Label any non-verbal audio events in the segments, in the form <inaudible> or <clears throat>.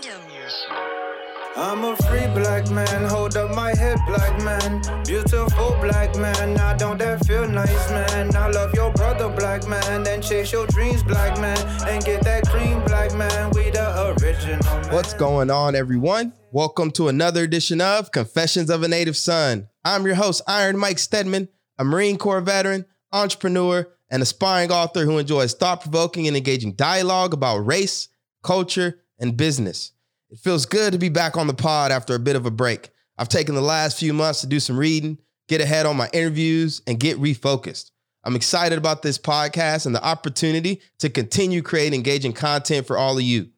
kingdom. I'm a free black man, hold up my head, black man. Beautiful black man, I don't that feel nice, man. I love your brother, black man, then chase your dreams, black man, and get that cream, black man. We the original. Man. What's going on, everyone? Welcome to another edition of Confessions of a Native Son. I'm your host, Iron Mike Steadman, a Marine Corps veteran, entrepreneur, and aspiring author who enjoys thought provoking and engaging dialogue about race, culture, and business. It feels good to be back on the pod after a bit of a break. I've taken the last few months to do some reading, get ahead on my interviews, and get refocused. I'm excited about this podcast and the opportunity to continue creating engaging content for all of you.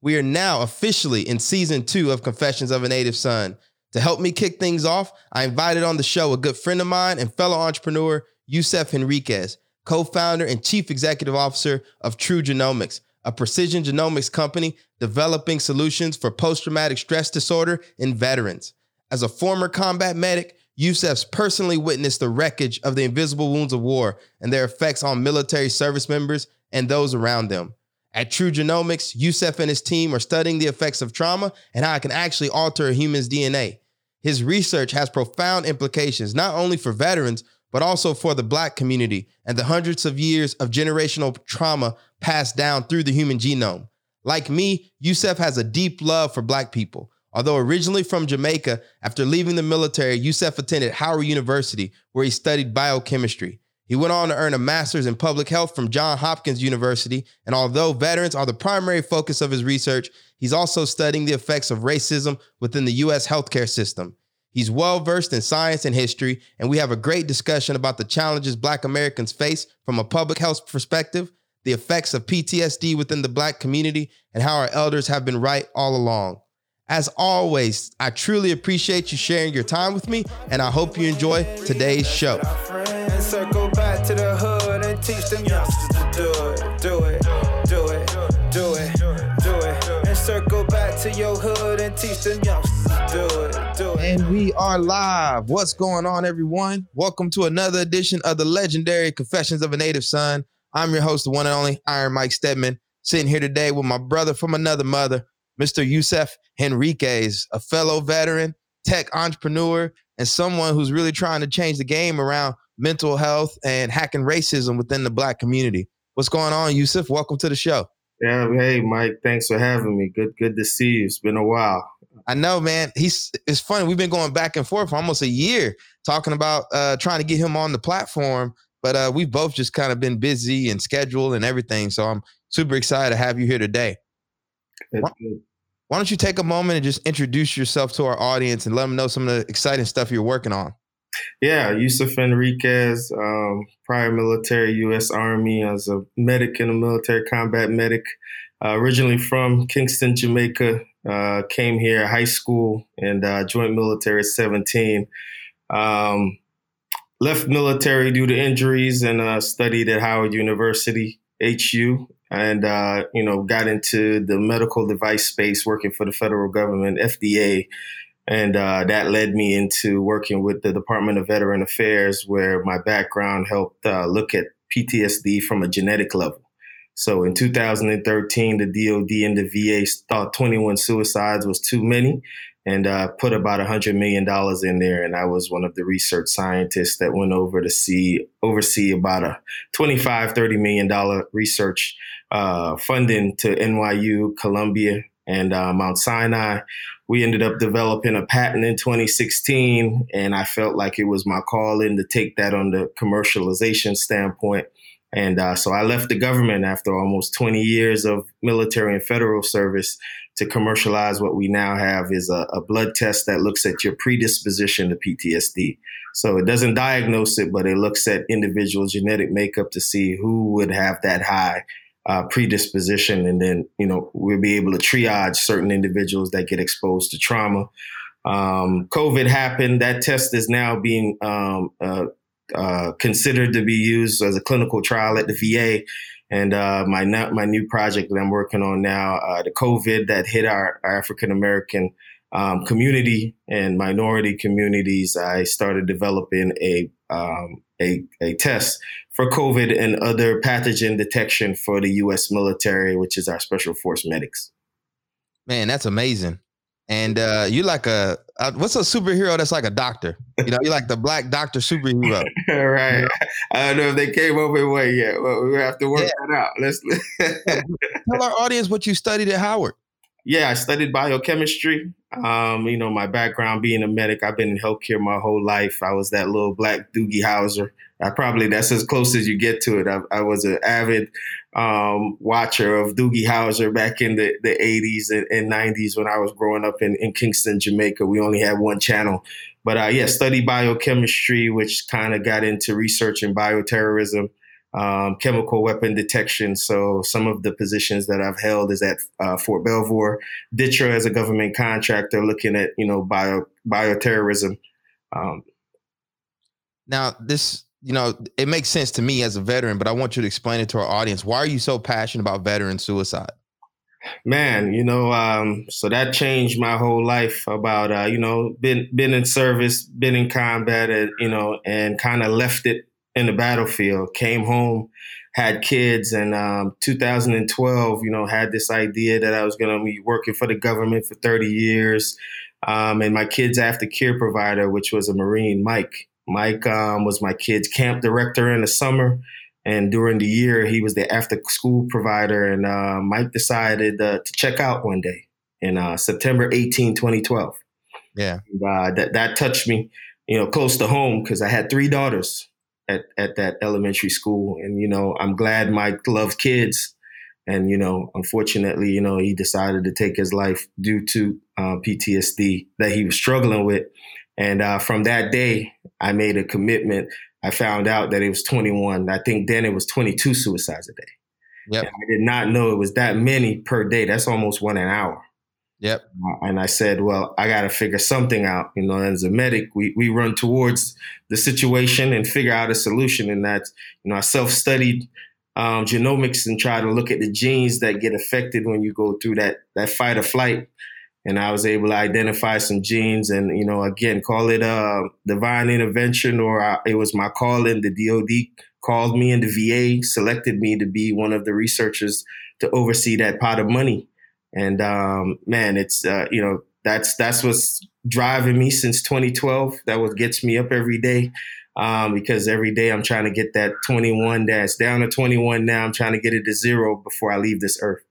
We are now officially in season two of Confessions of a Native Son. To help me kick things off, I invited on the show a good friend of mine and fellow entrepreneur, Yusuf Henriques, co founder and chief executive officer of TruGenomix a precision genomics company developing solutions for post traumatic stress disorder in veterans. As a former combat medic, Yusuf's personally witnessed the wreckage of the invisible wounds of war and their effects on military service members and those around them. At True Genomics, Yusuf and his team are studying the effects of trauma and how it can actually alter a human's DNA. His research has profound implications not only for veterans, but also for the Black community and the hundreds of years of generational trauma passed down through the human genome. Like me, Yusuf has a deep love for Black people. Although originally from Jamaica, after leaving the military, Yusuf attended Howard University, where he studied biochemistry. He went on to earn a master's in public health from Johns Hopkins University, and although veterans are the primary focus of his research, he's also studying the effects of racism within the U.S. healthcare system. He's well versed in science and history, and we have a great discussion about the challenges Black Americans face from a public health perspective, the effects of PTSD within the Black community, and how our elders have been right all along. As always, I truly appreciate you sharing your time with me, and I hope you enjoy today's show. Circle back to the hood and teach them youngsters to do it, do it, do it, do it, do it. And circle back to your hood and teach them youngsters to do it, do it. And we are live. What's going on, everyone? Welcome to another edition of the legendary Confessions of a Native Son. I'm your host, the one and only Iron Mike Steadman, sitting here today with my brother from another mother, Mr. Yusuf Henriques, a fellow veteran, tech entrepreneur, and someone who's really trying to change the game around mental health and hacking racism within the Black community. What's going on, Yusuf? Welcome to the show. Yeah, hey Mike, thanks for having me. Good, good to see you. It's been a while. I know, man. He's it's funny. We've been going back and forth for almost a year talking about uh, trying to get him on the platform, but uh, we've both just kind of been busy and scheduled and everything. So I'm super excited to have you here today. Why, why don't you take a moment and just introduce yourself to our audience and let them know some of the exciting stuff you're working on? Yeah, Yusuf Henriques, um, prior military U.S. Army as a medic and a military combat medic. Uh, originally from Kingston, Jamaica, uh, came here high school and uh, joined military at 17. Um, left military due to injuries and uh, studied at Howard University, HU, and uh, you know got into the medical device space, working for the federal government, FDA, and uh, that led me into working with the Department of Veteran Affairs, where my background helped uh, look at PTSD from a genetic level. So in 2013, the DoD and the VA thought 21 suicides was too many and uh, put about $100 million in there. And I was one of the research scientists that went over to see oversee about a $25, $30 million research uh, funding to NYU, Columbia, and uh, Mount Sinai. We ended up developing a patent in 2016, and I felt like it was my calling to take that on the commercialization standpoint and uh, so I left the government after almost 20 years of military and federal service to commercialize what we now have is a, a, blood test that looks at your predisposition to PTSD. So it doesn't diagnose it, but it looks at individual genetic makeup to see who would have that high uh, predisposition. And then, you know, we'll be able to triage certain individuals that get exposed to trauma. Um, COVID happened. That test is now being um, uh, uh, considered to be used as a clinical trial at the VA. And uh, my my new project that I'm working on now, uh, the COVID that hit our, our African American um, community and minority communities, I started developing a um, a, a test for COVID and other pathogen detection for the U.S. military, which is our special force medics. Man, that's amazing. And uh, you like a uh, what's a superhero that's like a doctor? You know, you like the black doctor superhero. <laughs> right. You know? I don't know if they came up with one yet, but we have to work yeah. that out. Let's <laughs> tell our audience what you studied at Howard. Yeah, I studied biochemistry. Um, you know, my background being a medic, I've been in healthcare my whole life. I was that little black Doogie Howser. I probably that's as close as you get to it. I, I was an avid um, watcher of Doogie Howser back in the, the 80s and, and 90s when I was growing up in, in Kingston, Jamaica. We only had one channel. But uh, yeah, studied biochemistry, which kind of got into research in bioterrorism um, chemical weapon detection. So some of the positions that I've held is at uh, Fort Belvoir, DTRA as a government contractor, looking at you know bio bioterrorism. Um, now this you know it makes sense to me as a veteran, but I want you to explain it to our audience. Why are you so passionate about veteran suicide? Man, you know, um, so that changed my whole life. About uh, you know, been been in service, been in combat, and you know, and kind of left it in the battlefield, came home, had kids, and um, 2012, you know, had this idea that I was going to be working for the government for 30 years. Um, and my kid's after care provider, which was a Marine, Mike. Mike um, was my kid's camp director in the summer. And during the year, he was the after school provider. And uh, Mike decided uh, to check out one day in uh, September 18, 2012. Yeah. And, uh, that, that touched me, you know, close to home because I had three daughters at, at that elementary school. And, you know, I'm glad Mike loved kids. And, you know, unfortunately, you know, he decided to take his life due to uh, PTSD that he was struggling with. And uh, from that day, I made a commitment. I found out that it was 21. I think then it was 22 suicides a day. Yep. I did not know it was that many per day. That's almost one an hour. Yep. Uh, and I said, well, I got to figure something out. You know, as a medic, we, we run towards the situation and figure out a solution. And that's, you know, I self studied um, genomics and try to look at the genes that get affected when you go through that, that fight or flight. And I was able to identify some genes and, you know, again, call it a uh, divine intervention or I, it was my calling. The DOD called me and the VA selected me to be one of the researchers to oversee that pot of money and um, man, it's uh, you know that's that's what's driving me since 2012. That what gets me up every day. Um, because every day I'm trying to get that 21 that's down to 21 now. I'm trying to get it to zero before I leave this earth.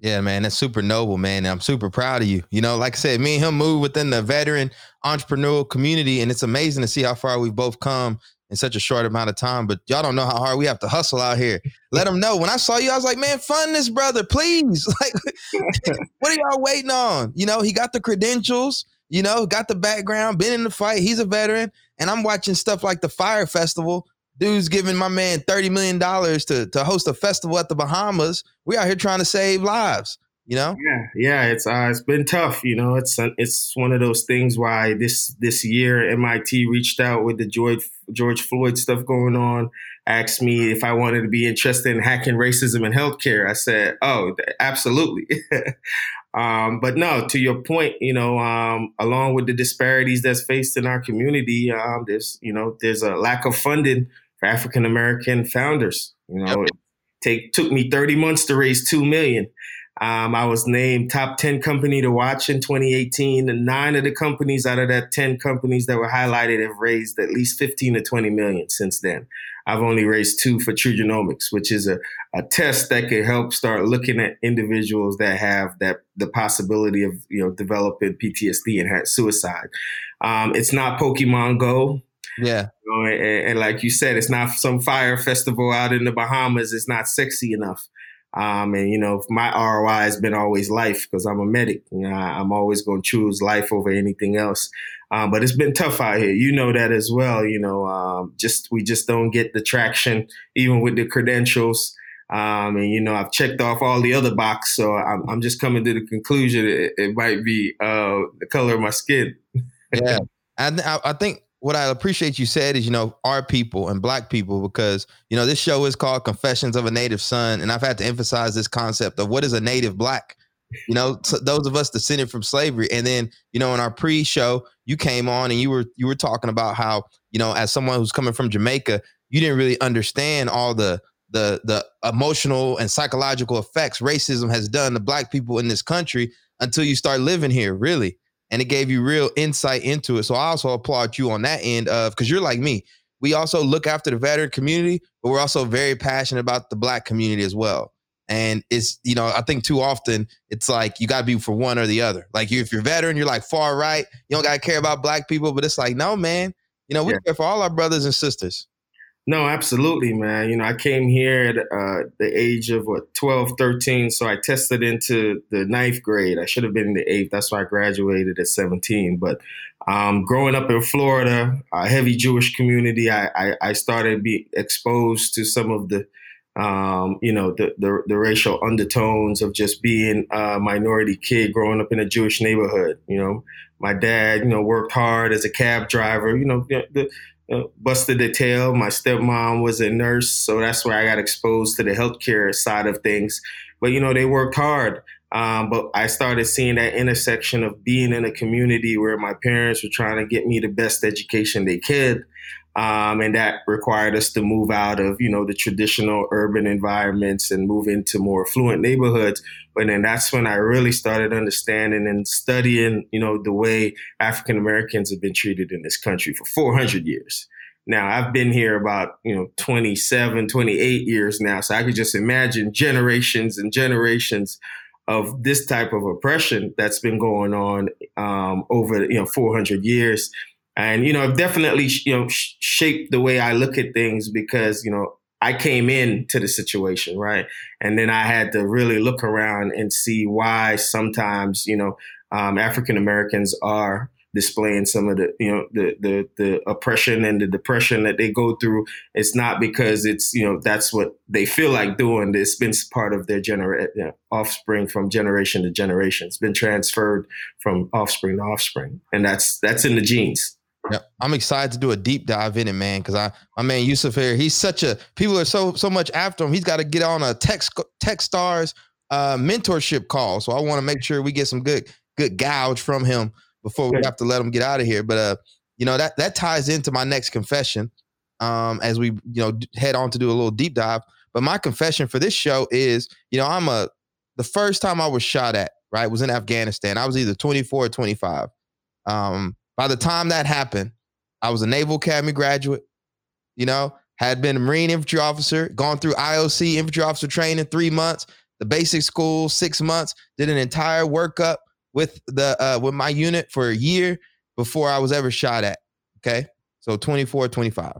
Yeah, man, that's super noble, man. I'm super proud of you. You know, like I said, me and him move within the veteran entrepreneurial community, and it's amazing to see how far we've both come in such a short amount of time. But y'all don't know how hard we have to hustle out here. Let them know. When I saw you, I was like, man, fund this brother, please. <laughs> Like, <laughs> what are y'all waiting on? You know, he got the credentials, you know, got the background, been in the fight. He's a veteran. And I'm watching stuff like the Fire Festival. Dude's giving my man $30 million to, to host a festival at the Bahamas. We out here trying to save lives you know? Yeah yeah it's uh, it's been tough you know? It's uh, it's one of those things why this this year MIT reached out with the George George Floyd stuff going on asked me if I wanted to be interested in hacking racism in healthcare. I said oh absolutely. <laughs> Um, but no to your point you know um, along with the disparities that's faced in our community um, there's you know there's a lack of funding for African American founders you know yep. it take took me 30 months to raise 2 million um, I was named top 10 company to watch in 2018. And nine of the companies out of that 10 companies that were highlighted have raised at least 15 to 20 million since then. I've only raised two for TruGenomix, which is a, a test that could help start looking at individuals that have that the possibility of you know developing PTSD and had suicide. Um, it's not Pokemon Go. Yeah. You know, and, and like you said, it's not some fire festival out in the Bahamas. It's not sexy enough. Um, and you know, my ROI has been always life because I'm a medic. You know, I, am always going to choose life over anything else. Um, but it's been tough out here. You know that as well. You know, um, just we just don't get the traction even with the credentials. Um, and you know, I've checked off all the other boxes, so I'm, I'm just coming to the conclusion it, it might be uh, the color of my skin. yeah, I, I think what I appreciate you said is, you know, our people and black people, because, you know, this show is called Confessions of a Native Son. And I've had to emphasize this concept of what is a native black, you know, those of us descended from slavery. And then, you know, in our pre-show, you came on and you were you were talking about how, you know, as someone who's coming from Jamaica, you didn't really understand all the the the emotional and psychological effects racism has done to black people in this country until you start living here, really. And it gave you real insight into it. So I also applaud you on that end of because you're like me. We also look after the veteran community, but we're also very passionate about the black community as well. And it's, you know, I think too often it's like you got to be for one or the other. Like you, if you're veteran, you're like far right. You don't got to care about black people, but it's like, no, man, you know, we yeah. care for all our brothers and sisters. No, absolutely, man. You know, I came here at uh, the age of what 12, 13. So I tested into the ninth grade. I should have been in the eighth. That's why I graduated at 17. But um, growing up in Florida, a heavy Jewish community, I, I, I started be exposed to some of the um, you know, the, the, the racial undertones of just being a minority kid growing up in a Jewish neighborhood. You know, my dad, you know, worked hard as a cab driver. You know, the, busted the tail. My stepmom was a nurse, so that's where I got exposed to the healthcare side of things. But you know, they worked hard. Um, but I started seeing that intersection of being in a community where my parents were trying to get me the best education they could, um, and that required us to move out of, you know, the traditional urban environments and move into more affluent neighborhoods. But then that's when I really started understanding and studying, you know, the way African Americans have been treated in this country for 400 years. Now, I've been here about, you know, 27, 28 years now. So I could just imagine generations and generations of this type of oppression that's been going on um, over, you know, 400 years and you know have definitely you know shaped the way I look at things because you know I came in to the situation right, and then I had to really look around and see why sometimes you know um, African Americans are displaying some of the you know the, the the oppression and the depression that they go through. It's not because it's you know that's what they feel like doing. It's been part of their genera- you know, offspring from generation to generation. It's been transferred from offspring to offspring. And that's that's in the genes yeah, I'm excited to do a deep dive in it, man. Because I, my man Yusuf here, he's such a people are so so much after him. He's got to get on a Techstars uh, mentorship call. So I want to make sure we get some good good gouge from him before we have to let him get out of here. But uh, you know that that ties into my next confession. Um, as we you know head on to do a little deep dive. But my confession for this show is, you know, I'm a the first time I was shot at, right, was in Afghanistan. I was either 24 or 25. Um, by the time that happened, I was a Naval Academy graduate, you know, had been a Marine infantry officer, gone through IOC infantry officer training three months, the basic school six months, did an entire workup with the uh, with my unit for a year before I was ever shot at. Okay. So 24, 25.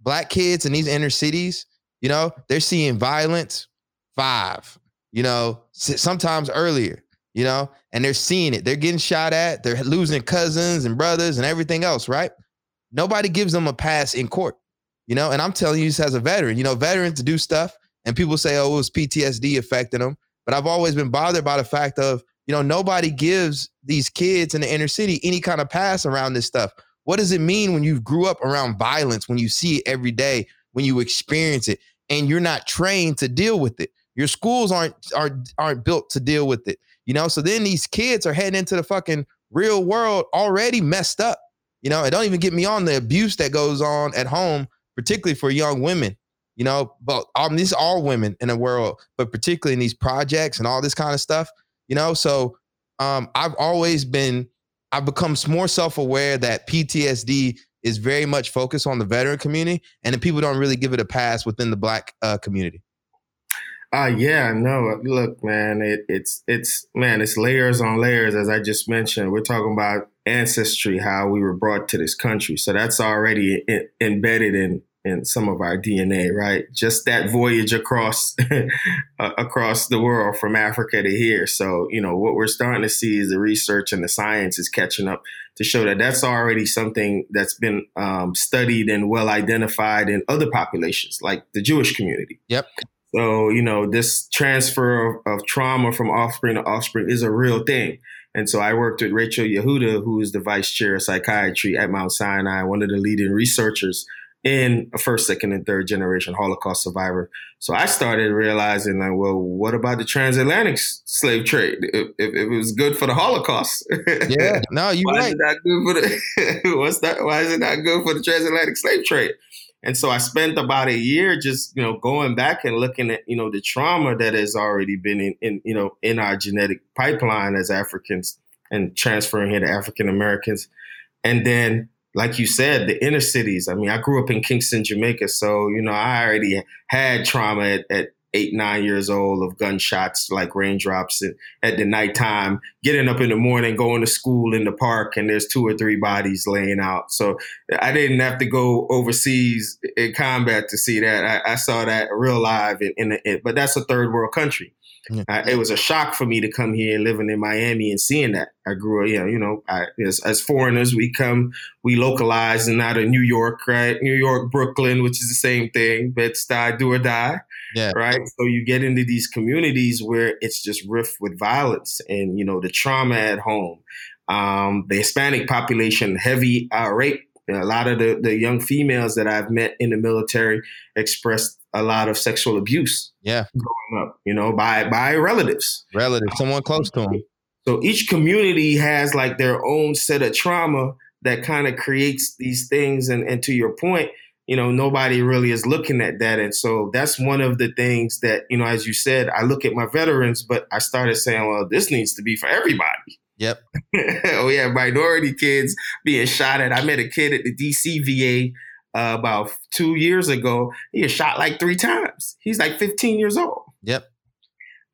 Black kids in these inner cities, you know, they're seeing violence five, you know, sometimes earlier you know, and they're seeing it. They're getting shot at. They're losing cousins and brothers and everything else, right? Nobody gives them a pass in court, you know. And I'm telling you this as a veteran, you know, veterans do stuff, and people say, "Oh, it was PTSD affecting them," but I've always been bothered by the fact of, you know, nobody gives these kids in the inner city any kind of pass around this stuff. What does it mean when you grew up around violence, when you see it every day, when you experience it, and you're not trained to deal with it? Your schools aren't aren't aren't built to deal with it. You know, so then these kids are heading into the fucking real world already messed up. You know, and don't even get me on the abuse that goes on at home, particularly for young women. You know, but um, these all women in the world, but particularly in these projects and all this kind of stuff. You know, so um, I've always been, I've become more self-aware that PTSD is very much focused on the veteran community, and then people don't really give it a pass within the Black uh, community. Uh yeah, no. Look, man, it, it's it's man, it's layers on layers. As I just mentioned, we're talking about ancestry, how we were brought to this country. So that's already in, embedded in in some of our DNA, right? Just that voyage across <laughs> across the world from Africa to here. So you know what we're starting to see is the research and the science is catching up to show that that's already something that's been um, studied and well identified in other populations, like the Jewish community. Yep. So, you know, this transfer of, of, trauma from offspring to offspring is a real thing. And so I worked with Rachel Yehuda, who is the vice chair of psychiatry at Mount Sinai, one of the leading researchers in a first, second, and third generation Holocaust survivor. So I started realizing, like, well, what about the transatlantic slave trade? If, if, it was good for the Holocaust, yeah, no, <laughs> you right. Is it not good for the, <laughs> what's that? Why is it not good for the transatlantic slave trade? And so I spent about a year just, you know, going back and looking at, you know, the trauma that has already been in, in you know, in our genetic pipeline as Africans and transferring here to African Americans. And then, like you said, the inner cities. I mean, I grew up in Kingston, Jamaica. So, you know, I already had trauma at, at eight, nine years old of gunshots like raindrops at, at the nighttime, getting up in the morning, going to school in the park, and there's two or three bodies laying out. So I didn't have to go overseas in combat to see that. I, I saw that real live in, in, in, but that's a third world country. Yeah. Uh, it was a shock for me to come here living in Miami and seeing that. I grew up, you know, you know, I, as, as, foreigners, we come, we localize and out of New York, right? New York, Brooklyn, which is the same thing, but die, do or die. Yeah. Right. So you get into these communities where it's just rift with violence and, you know, the trauma at home. Um, the Hispanic population, heavy uh, rape. a lot of the, the young females that I've met in the military expressed a lot of sexual abuse. Yeah, growing up, you know, by by relatives, relatives, someone close to them. So each community has like their own set of trauma that kind of creates these things. And and to your point, you know, nobody really is looking at that. And so that's one of the things that you know, as you said, I look at my veterans, but I started saying, well, this needs to be for everybody. Yep. <laughs> oh yeah, minority kids being shot at. I met a kid at the DC VA uh, about two years ago. He was shot like three times. He's like 15 years old. Yep.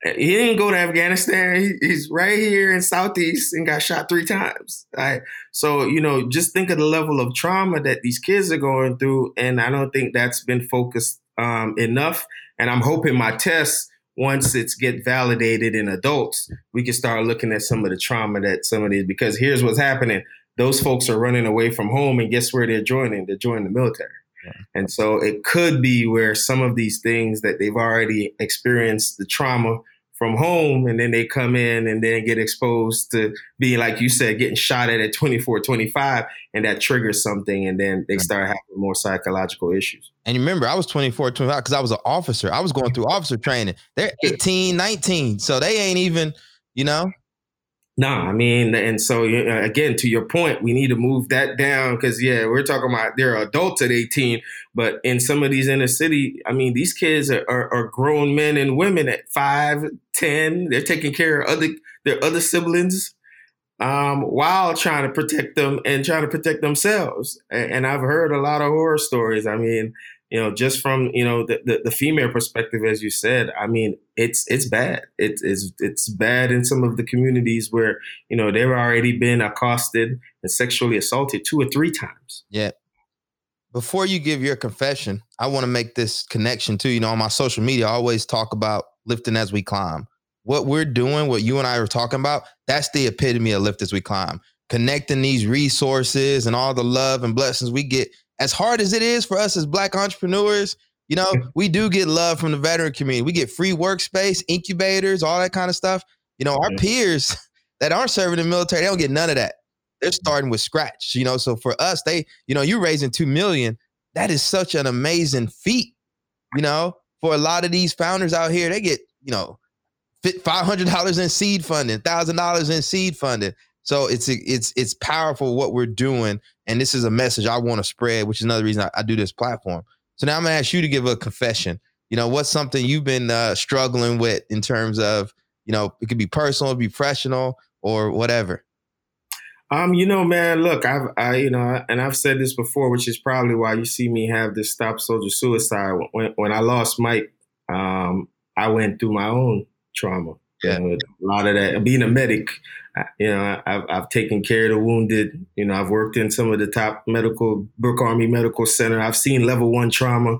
He didn't go to Afghanistan. He, he's right here in Southeast and got shot three times. Right. So, you know, just think of the level of trauma that these kids are going through. And I don't think that's been focused um, enough. And I'm hoping my tests, once it's get validated in adults, we can start looking at some of the trauma that some of these, because here's what's happening those folks are running away from home and guess where they're joining they're joining the military yeah. and so it could be where some of these things that they've already experienced the trauma from home and then they come in and then get exposed to being like you said getting shot at at 24 25 and that triggers something and then they start having more psychological issues. And you remember i was 24 25 because i was an officer. I was going through officer training. They're 18 19 so they ain't even you know no, I mean, and so again, to your point, we need to move that down because yeah, we're talking about they're adults at 18, but in some of these inner city, I mean, these kids are, are, are grown men and women at five, 10. They're taking care of other their other siblings um, while trying to protect them and trying to protect themselves. And, and I've heard a lot of horror stories. I mean, you know, just from you know the, the, the, female perspective, as you said, I mean, it's it's bad. It's it's it's bad in some of the communities where you know they've already been accosted and sexually assaulted two or three times. Yeah. Before you give your confession, I want to make this connection too. You know, on my social media, I always talk about lifting as we climb. What we're doing, what you and I are talking about, that's the epitome of lift as we climb. Connecting these resources and all the love and blessings we get as hard as it is for us as black entrepreneurs, you know, we do get love from the veteran community. We get free workspace, incubators, all that kind of stuff. You know, our peers <laughs> that aren't serving in the military, they don't get none of that. They're mm-hmm. starting with scratch, you know. So for us, they, you know, you're raising two million. That is such an amazing feat, you know. For a lot of these founders out here, they get, you know, five hundred dollars in seed funding, thousand dollars in seed funding. So it's it's it's powerful what we're doing, and this is a message I want to spread, which is another reason I, I, do this platform. So now I'm gonna ask you to give a confession. You know, what's something you've been uh, struggling with in terms of, you know, it could be personal, be professional, or whatever. Um, you know, man, look, I've, I, you know, and I've said this before, which is probably why you see me have this stop soldier suicide. When, when I lost Mike, um, I went through my own trauma. Yeah. A lot of that. Being a medic, you know, I've, I've taken care of the wounded. You know, I've worked in some of the top medical, Brooke Army Medical Center. I've seen level one trauma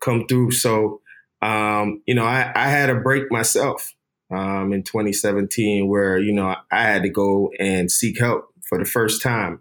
come through. So, um, you know, I, I had a break myself um, in 2017 where, you know, I had to go and seek help for the first time.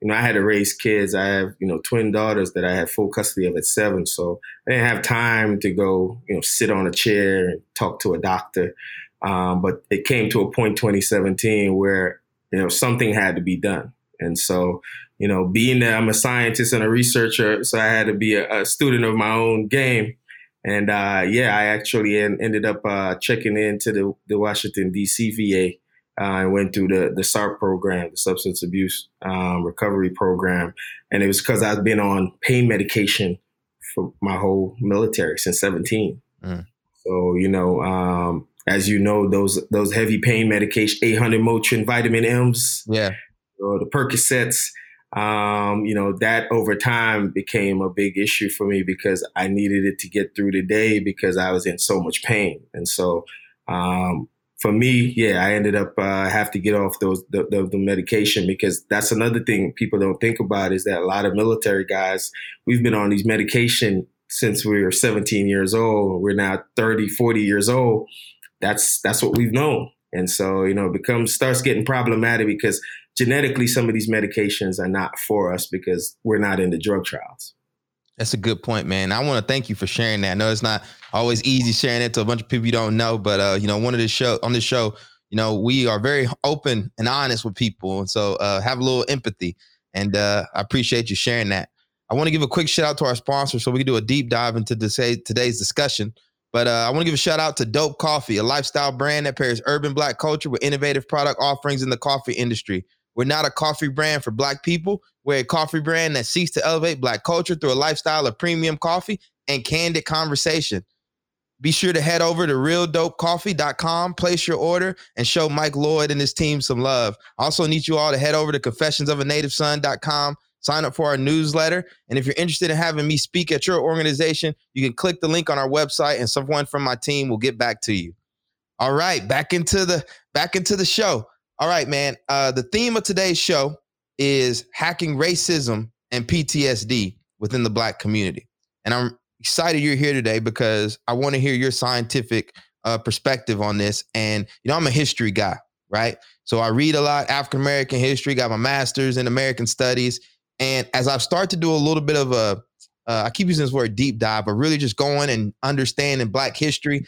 You know, I had to raise kids. I have, you know, twin daughters that I had full custody of at seven. So I didn't have time to go, you know, sit on a chair and talk to a doctor. Um, but it came to a point 2017 where you know something had to be done, and so you know, being that I'm a scientist and a researcher, so I had to be a, a student of my own game. And uh, yeah, I actually en- ended up uh, checking into the, the Washington D.C. VA uh, and went through the the SARP program, the Substance Abuse um, Recovery Program, and it was because I've been on pain medication for my whole military since 17. Mm. So, you know, um, as you know, those those heavy pain medication, 800 Motrin, vitamin M's, yeah, or the Percocets, um, you know, that over time became a big issue for me because I needed it to get through the day because I was in so much pain. And so, um, for me, yeah, I ended up uh, have to get off those the, the, the, medication because that's another thing people don't think about is that a lot of military guys we've been on these medication since we were 17 years old. We're now 30, 40 years old. That's that's what we've known, and so you know it becomes starts getting problematic because genetically some of these medications are not for us because we're not in the drug trials. That's a good point, man. I want to thank you for sharing that. I know it's not always easy sharing it to a bunch of people you don't know, but uh, you know, one of the show on this show, you know, we are very open and honest with people, and so uh, have a little empathy. And uh, I appreciate you sharing that. I want to give a quick shout out to our sponsor, so we can do a deep dive into today's discussion. But uh, I want to give a shout out to Dope Coffee, a lifestyle brand that pairs urban black culture with innovative product offerings in the coffee industry. We're not a coffee brand for black people. We're a coffee brand that seeks to elevate black culture through a lifestyle of premium coffee and candid conversation. Be sure to head over to realdopecoffee.com, place your order, and show Mike Lloyd and his team some love. Also need you all to head over to confessionsofanativeson.com, sign up for our newsletter. And if you're interested in having me speak at your organization, you can click the link on our website and someone from my team will get back to you. All right, back into the back into the show. All right, man. Uh, the theme of today's show is hacking racism and PTSD within the black community. And I'm excited you're here today because I want to hear your scientific uh, perspective on this. And, you know, I'm a history guy, right? So I read a lot African American history, got my master's in American studies. And as I've started to do a little bit of a, uh, I keep using this word deep dive, but really just going and understanding Black history.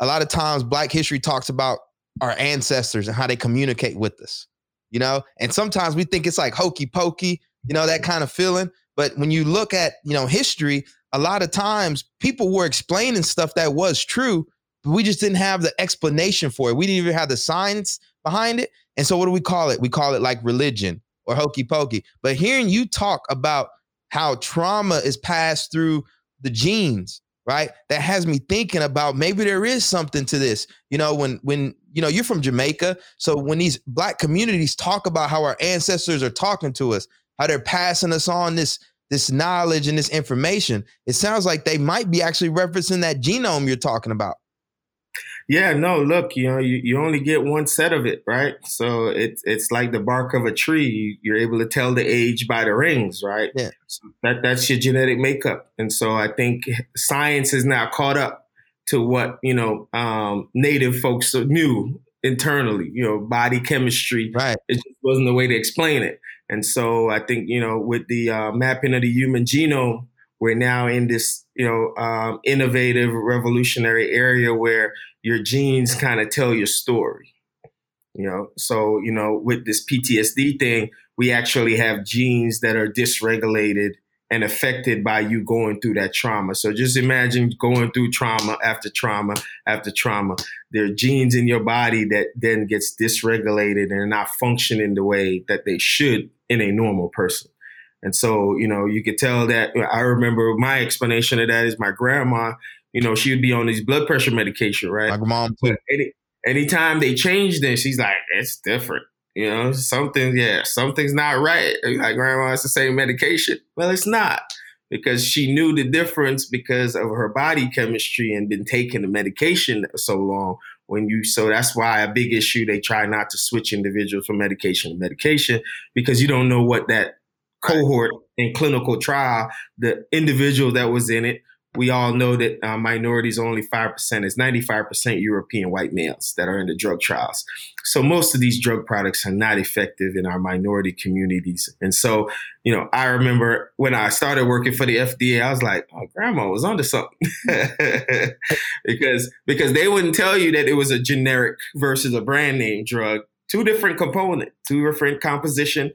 A lot of times, Black history talks about our ancestors and how they communicate with us, you know? And sometimes we think it's like hokey pokey, you know, that kind of feeling. But when you look at, you know, history, a lot of times people were explaining stuff that was true, but we just didn't have the explanation for it. We didn't even have the science behind it. And so what do we call it? We call it like religion or hokey pokey. But hearing you talk about how trauma is passed through the genes right that has me thinking about maybe there is something to this you know when when you know you're from jamaica so when these black communities talk about how our ancestors are talking to us how they're passing us on this this knowledge and this information it sounds like they might be actually referencing that genome you're talking about yeah, no, look, you know, you, you only get one set of it, right? So it's it's like the bark of a tree. You're able to tell the age by the rings, right? Yeah. So that that's your genetic makeup. And so I think science is now caught up to what, you know, um, native folks knew internally, you know, body chemistry. Right. It just wasn't the way to explain it. And so I think, you know, with the uh, mapping of the human genome, we're now in this, you know, um, innovative, revolutionary area where your genes kind of tell your story. You know, so you know, with this PTSD thing, we actually have genes that are dysregulated and affected by you going through that trauma. So just imagine going through trauma after trauma after trauma. There are genes in your body that then gets dysregulated and not functioning the way that they should in a normal person. And so, you know, you could tell that I remember my explanation of that is my grandma you know, she would be on these blood pressure medication, right? Like mom. Any, anytime they change this, she's like, it's different. You know, something, yeah, something's not right. Like, grandma, it's the same medication. Well, it's not because she knew the difference because of her body chemistry and been taking the medication so long. When you, so that's why a big issue, they try not to switch individuals from medication to medication because you don't know what that cohort in clinical trial, the individual that was in it, we all know that uh, minorities only 5%. is 95% European white males that are in the drug trials. So most of these drug products are not effective in our minority communities. And so, you know, I remember when I started working for the FDA, I was like, oh, grandma was onto something. <laughs> because, because they wouldn't tell you that it was a generic versus a brand name drug. Two different component, two different composition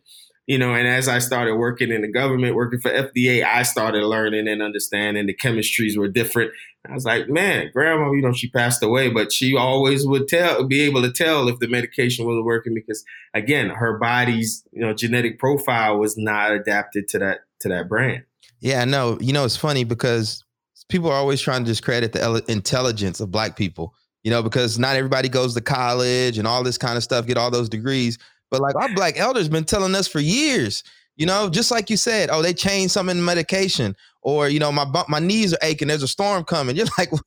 you know, and as I started working in the government, working for FDA, I started learning and understanding the chemistries were different. I was like, man, grandma, you know, she passed away, but she always would tell, be able to tell if the medication wasn't working because, again, her body's, you know, genetic profile was not adapted to that to that brand. Yeah, no, you know it's funny because people are always trying to discredit the intelligence of black people. You know, because not everybody goes to college and all this kind of stuff, get all those degrees. But like our black elders been telling us for years, you know, just like you said, oh, they changed something in the medication, or you know, my my knees are aching. There's a storm coming. <laughs> You're like, like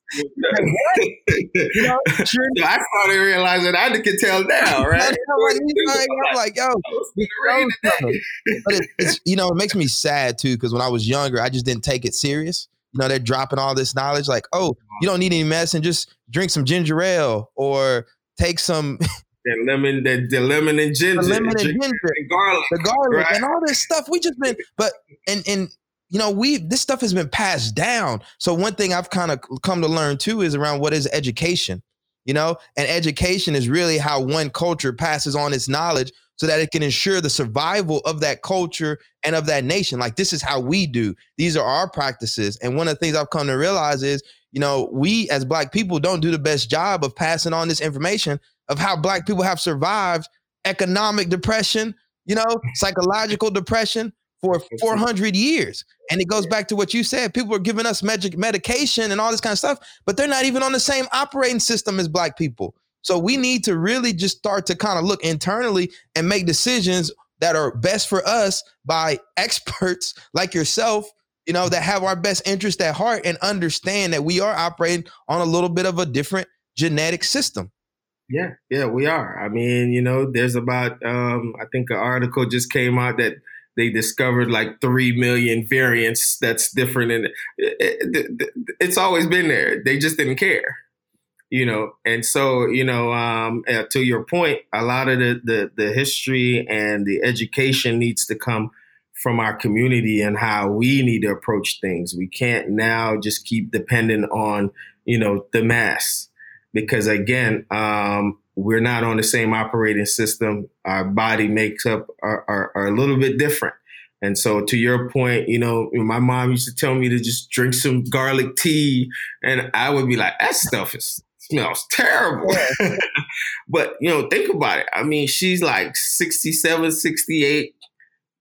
you know, sure. <laughs> I realized that I can tell now, <laughs> right? I'm like, yo, but it, it's you know, it makes me sad too because when I was younger, I just didn't take it serious. You know, they're dropping all this knowledge, like, oh, you don't need any medicine, just drink some ginger ale or take some the lemon, the, the lemon and ginger, the lemon and ginger, and garlic, the garlic, right? and all this stuff. We just been, but and and you know, we this stuff has been passed down. So one thing I've kind of come to learn too is around what is education. You know, and education is really how one culture passes on its knowledge so that it can ensure the survival of that culture and of that nation. Like this is how we do. These are our practices. And one of the things I've come to realize is, you know, we as black people don't do the best job of passing on this information of how black people have survived economic depression, you know, <laughs> psychological depression for 400 years. And it goes back to what you said. People are giving us magic medication and all this kind of stuff, but they're not even on the same operating system as black people. So we need to really just start to kind of look internally and make decisions that are best for us by <laughs> experts like yourself, you know, that have our best interest at heart and understand that we are operating on a little bit of a different genetic system. Yeah, yeah, we are. I mean, you know, there's about um, I think an article just came out that they discovered like three million variants that's different, and it, it, it's always been there. They just didn't care, you know. And so, you know, um, uh, to your point, a lot of the, the the history and the education needs to come from our community and how we need to approach things. We can't now just keep depending on you know the mass because again, um, we're not on the same operating system. Our body makes up are, are, are, a little bit different. And so, to your point, you know, my mom used to tell me to just drink some garlic tea, and I would be like, "That stuff is smells terrible." Yeah. <laughs> but you know, think about it. I mean, she's like 67, 68,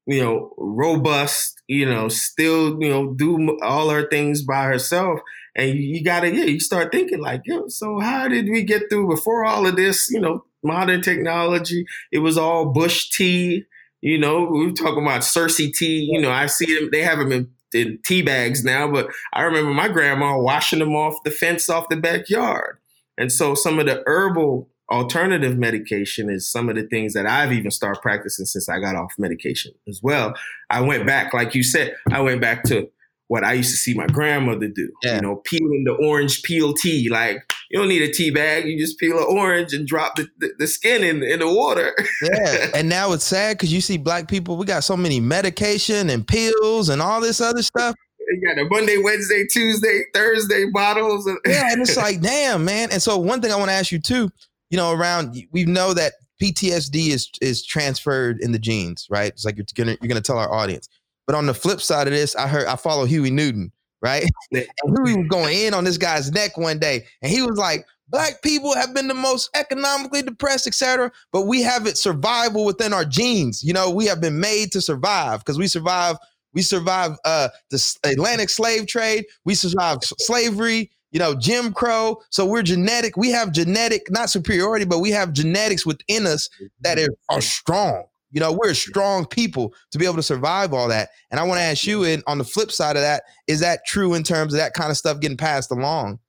you know, robust, you know, still, you know, do all her things by herself and you, gotta yeah you start thinking like yo so how did we get through before all of this you know modern technology it was all bush tea you know we were talking about cerasee tea you know i see them they have them in, in tea bags now but i remember my grandma washing them off the fence off the backyard and so some of the herbal alternative medication is some of the things that I've even started practicing since I got off medication as well. I went back, like you said, I went back to what I used to see my grandmother do. Yeah. You know, peeling the orange peel tea. Like you don't need a tea bag. You just peel an orange and drop the, the, the skin in, in the water. <laughs> yeah. And now it's sad because you see black people, we got so many medication and pills and all this other stuff. You got a Monday, Wednesday, Tuesday, Thursday bottles. yeah, and it's <laughs> like, damn, man. And so one thing I want to ask you too, you know, around we know that PTSD is is transferred in the genes, right? It's like you're gonna you're gonna tell our audience. But on the flip side of this, I heard I follow Huey Newton, right? <laughs> and Huey was going in on this guy's neck one day, and he was like, Black people have been the most economically depressed, etc. But we have it survival within our genes. You know, we have been made to survive because we survive. We survive uh, the Atlantic slave trade. We survive slavery. You know, Jim Crow. So we're genetic. We have genetic, not superiority, but we have genetics within us that are, are strong. You know, we're strong people to be able to survive all that. And I want to ask you, and on the flip side of that, is that true in terms of that kind of stuff getting passed along?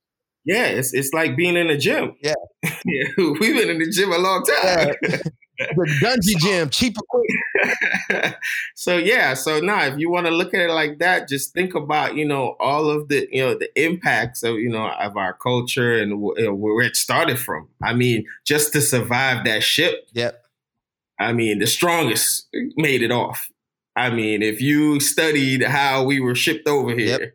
Yeah, it's it's like being in the gym. Yeah, <laughs> yeah we've been in the gym a long time. Yeah. the Dungy <laughs> gym, cheap equipment. <laughs> so yeah, so now if you want to look at it like that, just think about you know all of the you know the impacts of you know of our culture and you know, where it started from. I mean, just to survive that ship. Yep I mean, the strongest made it off. I mean, if you studied how we were shipped over here,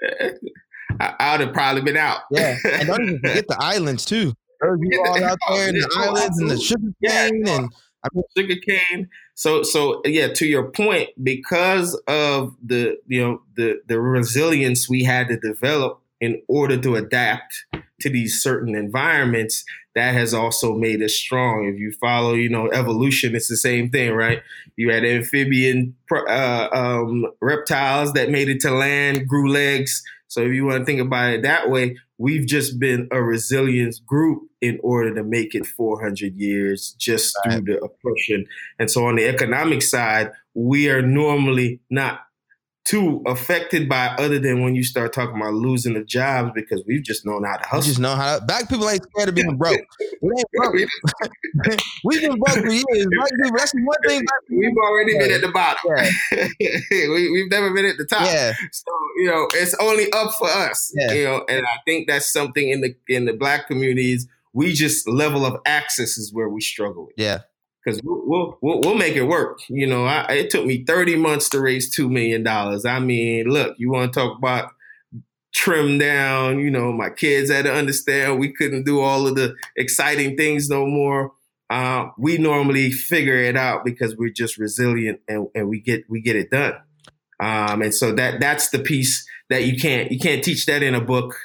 yep. <laughs> I, would have probably been out. Yeah, and don't even forget <laughs> the islands too. You all out there in the <laughs> islands and the sugar cane yeah, and I mean, sugar cane. So, so yeah, to your point, because of the you know the the resilience we had to develop in order to adapt to these certain environments that has also made us strong. If you follow you know evolution it's the same thing right? You had amphibian uh, um, reptiles that made it to land grew legs. So if you want to think about it that way we've just been a resilient group in order to make it 400 years just right. through the oppression. And so on the economic side we are normally not too affected by other than when you start talking about losing the jobs because we've just known how to hustle. We just know how to, black people ain't scared of being broke. We ain't broke. <laughs> <laughs> we've been broke for years. Black people, that's one thing. <laughs> We've already been at the bottom. Yeah. we, have never been at the top. Yeah. So you know, it's only up for us. Yeah. You know, and I think that's something in the in the black communities. We just level of access is where we struggle. With. Yeah because we'll, we'll, we'll make it work. You know, I, it took me 30 months to raise $2 million. I mean, look, you want to talk about trim down, you know, my kids had to understand we couldn't do all of the exciting things no more. Uh, we normally figure it out because we're just resilient and, and we get we get it done. Um, and so that that's the piece that you can't you can't teach that in a book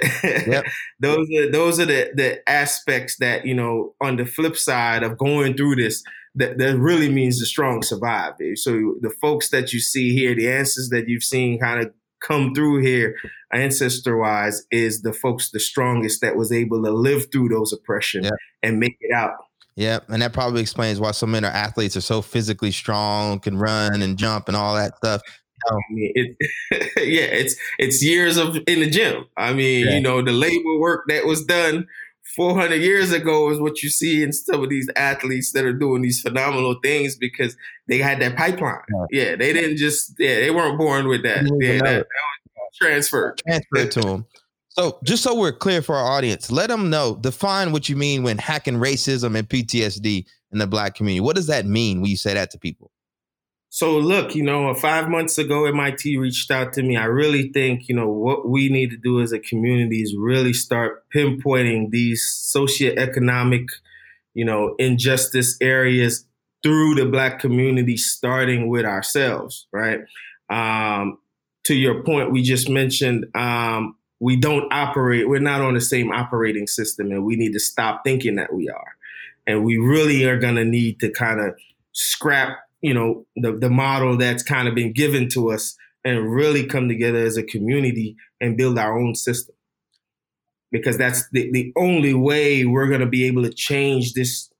<laughs> yep. those are those are the the aspects that you know on the flip side of going through this that, that really means the strong survive. Eh, so the folks that you see here, the answers that you've seen kind of come through here ancestor wise is the folks the strongest that was able to live through those oppression yep. and make it out. Yeah, and that probably explains why so many athletes are so physically strong, can run and jump and all that stuff. I mean, it, <laughs> yeah, it's it's years of in the gym. I mean, yeah. you know, the labor work that was done 400 years ago is what you see in some of these athletes that are doing these phenomenal things because they had that pipeline. Yeah, yeah they didn't just yeah, they weren't born with that. Yeah, that, that was transferred. Transferred to them. So, just so we're clear for our audience, let them know, define what you mean when hacking racism and PTSD in the black community. What does that mean when you say that to people? So look, you know, five months ago, MIT reached out to me. I really think, you know, what we need to do as a community is really start pinpointing these socioeconomic, you know, injustice areas through the black community, starting with ourselves, right? Um, to your point, we just mentioned um, we don't operate, we're not on the same operating system, and we need to stop thinking that we are. And we really are going to need to kind of scrap you know the the model that's kind of been given to us and really come together as a community and build our own system. Because that's the, the only way we're going to be able to change this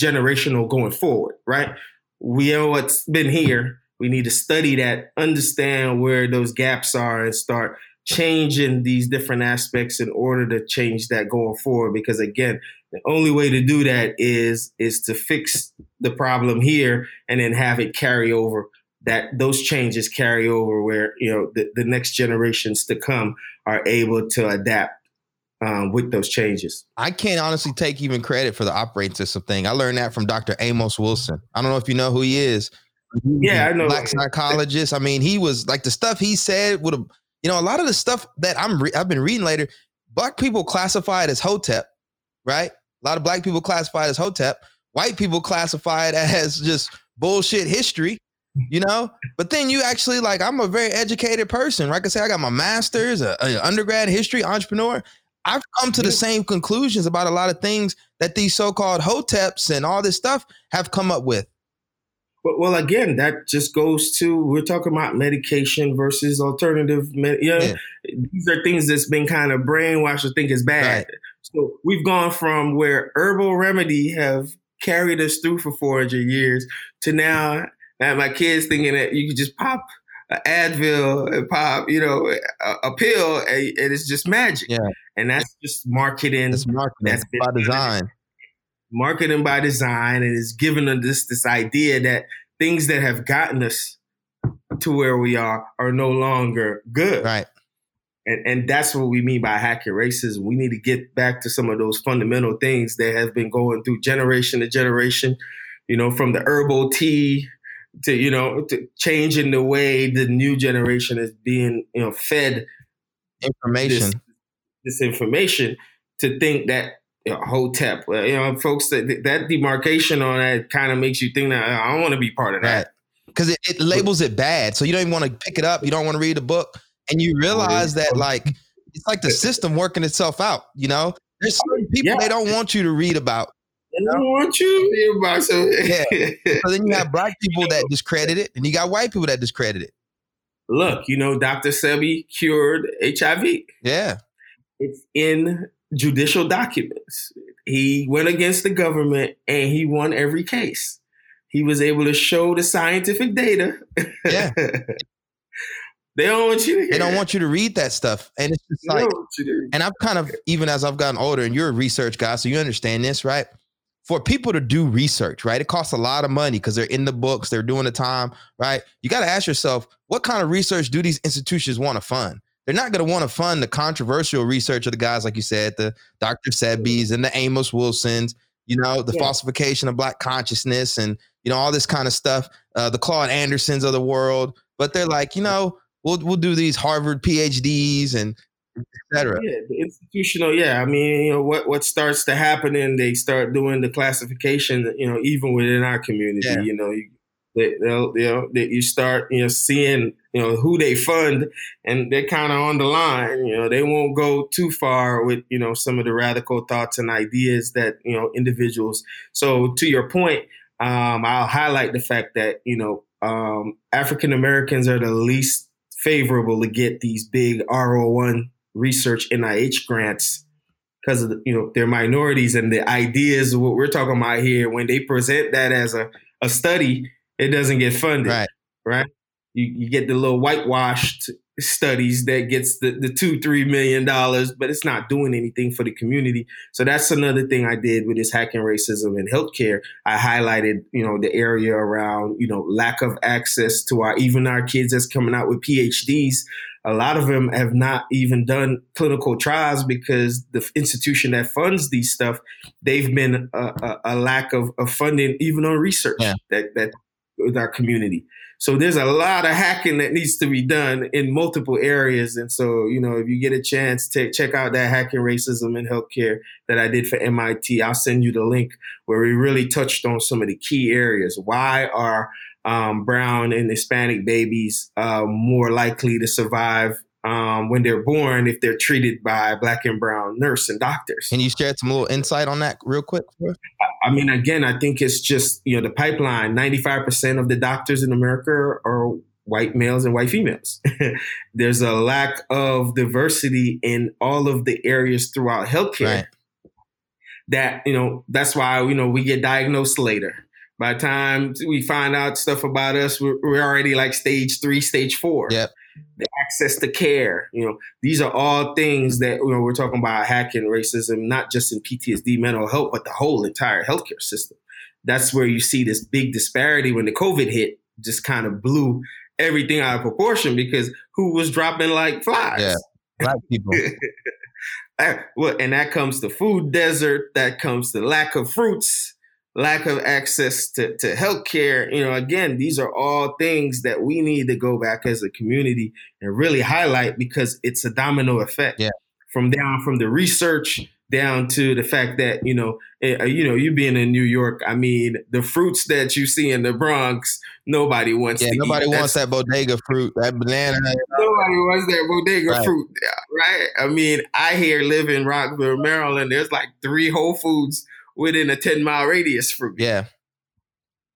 generational going forward right? We know what's been here. We need to study that understand where those gaps are and start changing these different aspects in order to change that going forward. Because again the only way to do that is is to fix the problem here and then have it carry over that those changes carry over where you know the, the next generations to come are able to adapt um, with those changes. I can't honestly take even credit for the operating system thing. I learned that from Dr. Amos Wilson. I don't know if you know who he is. Yeah, I know. Black psychologist. I mean, he was like the stuff he said would have, you know, a lot of the stuff that I'm re- I've been reading later. Black people classified as Hotep, right? A lot of black people classified as Hotep. White people classify it as just bullshit history, you know? But then you actually like, I'm a very educated person. Like I say, I got my master's, a, a undergrad history, entrepreneur. I've come to the same conclusions about a lot of things that these so-called hoteps and all this stuff have come up with. Well, again, that just goes to we're talking about medication versus alternative. Med- know, yeah. these are things that's been kind of brainwashed to think is bad. Right. So we've gone from where herbal remedy have carried us through for 400 years to now that my kids thinking that you could just pop an Advil and pop, you know, a, a pill and, and, it's just magic. Yeah. And that's just marketing. It's marketing that's by design. Marketing by design. And it's given us this, this idea that things that have gotten us to where we are are no longer good. Right. And, and that's what we mean by hacking racism. We need to get back to some of those fundamental things that have been going through generation to generation, you know, from the herbal tea to, you know, to changing the way the new generation is being, you know, fed information. This, this information to think that you know, Hotep, you know, folks, that, that demarcation on that kind of makes you think that I don't want to be part of that. Because it, it labels it bad. So you don't even want to pick it up. You don't want to read the book and you realize that like it's like the system working itself out. You know, there's oh, certain people yeah. they don't want you to read about. They don't want you to read about. So yeah. So then you have black <laughs> people that discredit it, and you got white people that discredit it. Look, you know, Dr. Sebi cured HIV. Yeah, it's in judicial documents. He went against the government and he won every case. He was able to show the scientific data. Yeah. <laughs> they don't want you to They don't want you to read that stuff. And it's just like and I've kind of even as I've gotten older, and you're a research guy, so you understand this, right? For people to do research, right? It costs a lot of money because they're in the books, they're doing the time, right? You got to ask yourself, what kind of research do these institutions want to fund? they're not going to want to fund the controversial research of the guys, like you said, the Dr. Sebis and the Amos Wilsons, you know, the yeah. falsification of black consciousness and, you know, all this kind of stuff, uh, the Claude Andersons of the world. But they're like, you know, we'll, we'll do these Harvard PhDs and etc. Yeah, the institutional, yeah. I mean, you know, what, what starts to happen and they start doing the classification, you know, even within our community, yeah. you know, you, they, you know, that you start, you know, seeing, you know, who they fund, and they're kind of on the line. You know, they won't go too far with, you know, some of the radical thoughts and ideas that you know individuals. So, to your point, um, I'll highlight the fact that you know um, African Americans are the least favorable to get these big R01 research NIH grants because of the, you know they're minorities and the ideas of what we're talking about here when they present that as a, a study it doesn't get funded. Right. Right. You, you get the little whitewashed studies that gets the, the two, three million dollars, but it's not doing anything for the community. So that's another thing I did with this hacking racism in healthcare. I highlighted, you know, the area around, you know, lack of access to our even our kids that's coming out with PhDs. A lot of them have not even done clinical trials because the institution that funds these stuff, they've been a, a, a lack of, of, funding even on research yeah. that that with our community. So there's a lot of hacking that needs to be done in multiple areas. And so, you know, if you get a chance to check out that hacking racism in healthcare that I did for MIT, I'll send you the link where we really touched on some of the key areas. Why are um, brown and Hispanic babies uh, more likely to survive um, when they're born if they're treated by black and brown nurse and doctors. Can you share some little insight on that real quick? I mean, again, I think it's just, you know, the pipeline 95% of the doctors in America are white males and white females. <laughs> There's a lack of diversity in all of the areas throughout healthcare. Right. That, you know, that's why, you know, we get diagnosed later. By the time we find out stuff about us, we're, we're already like stage three, stage four. Yep the access to care. You know, these are all things that you know we're talking about hacking racism, not just in PTSD, mental health, but the whole entire healthcare system. That's where you see this big disparity when the COVID hit, just kind of blew everything out of proportion because who was dropping like flies? Yeah, black people. <laughs> Eh, well, and that comes to food desert. That comes to lack of fruits lack of access to, to healthcare. You know, again, these are all things that we need to go back as a community and really highlight because it's a domino effect. Yeah. From down from the research down to the fact that you know, uh, you know, you being in New York, I mean, the fruits that you see in the Bronx, nobody wants. That. Yeah, nobody eat. wants That's, that bodega fruit, that banana. Nobody wants that bodega right. fruit, right? I mean, I here live in Rockville, Maryland. There's like three Whole Foods within a 10 mile radius from. Yeah.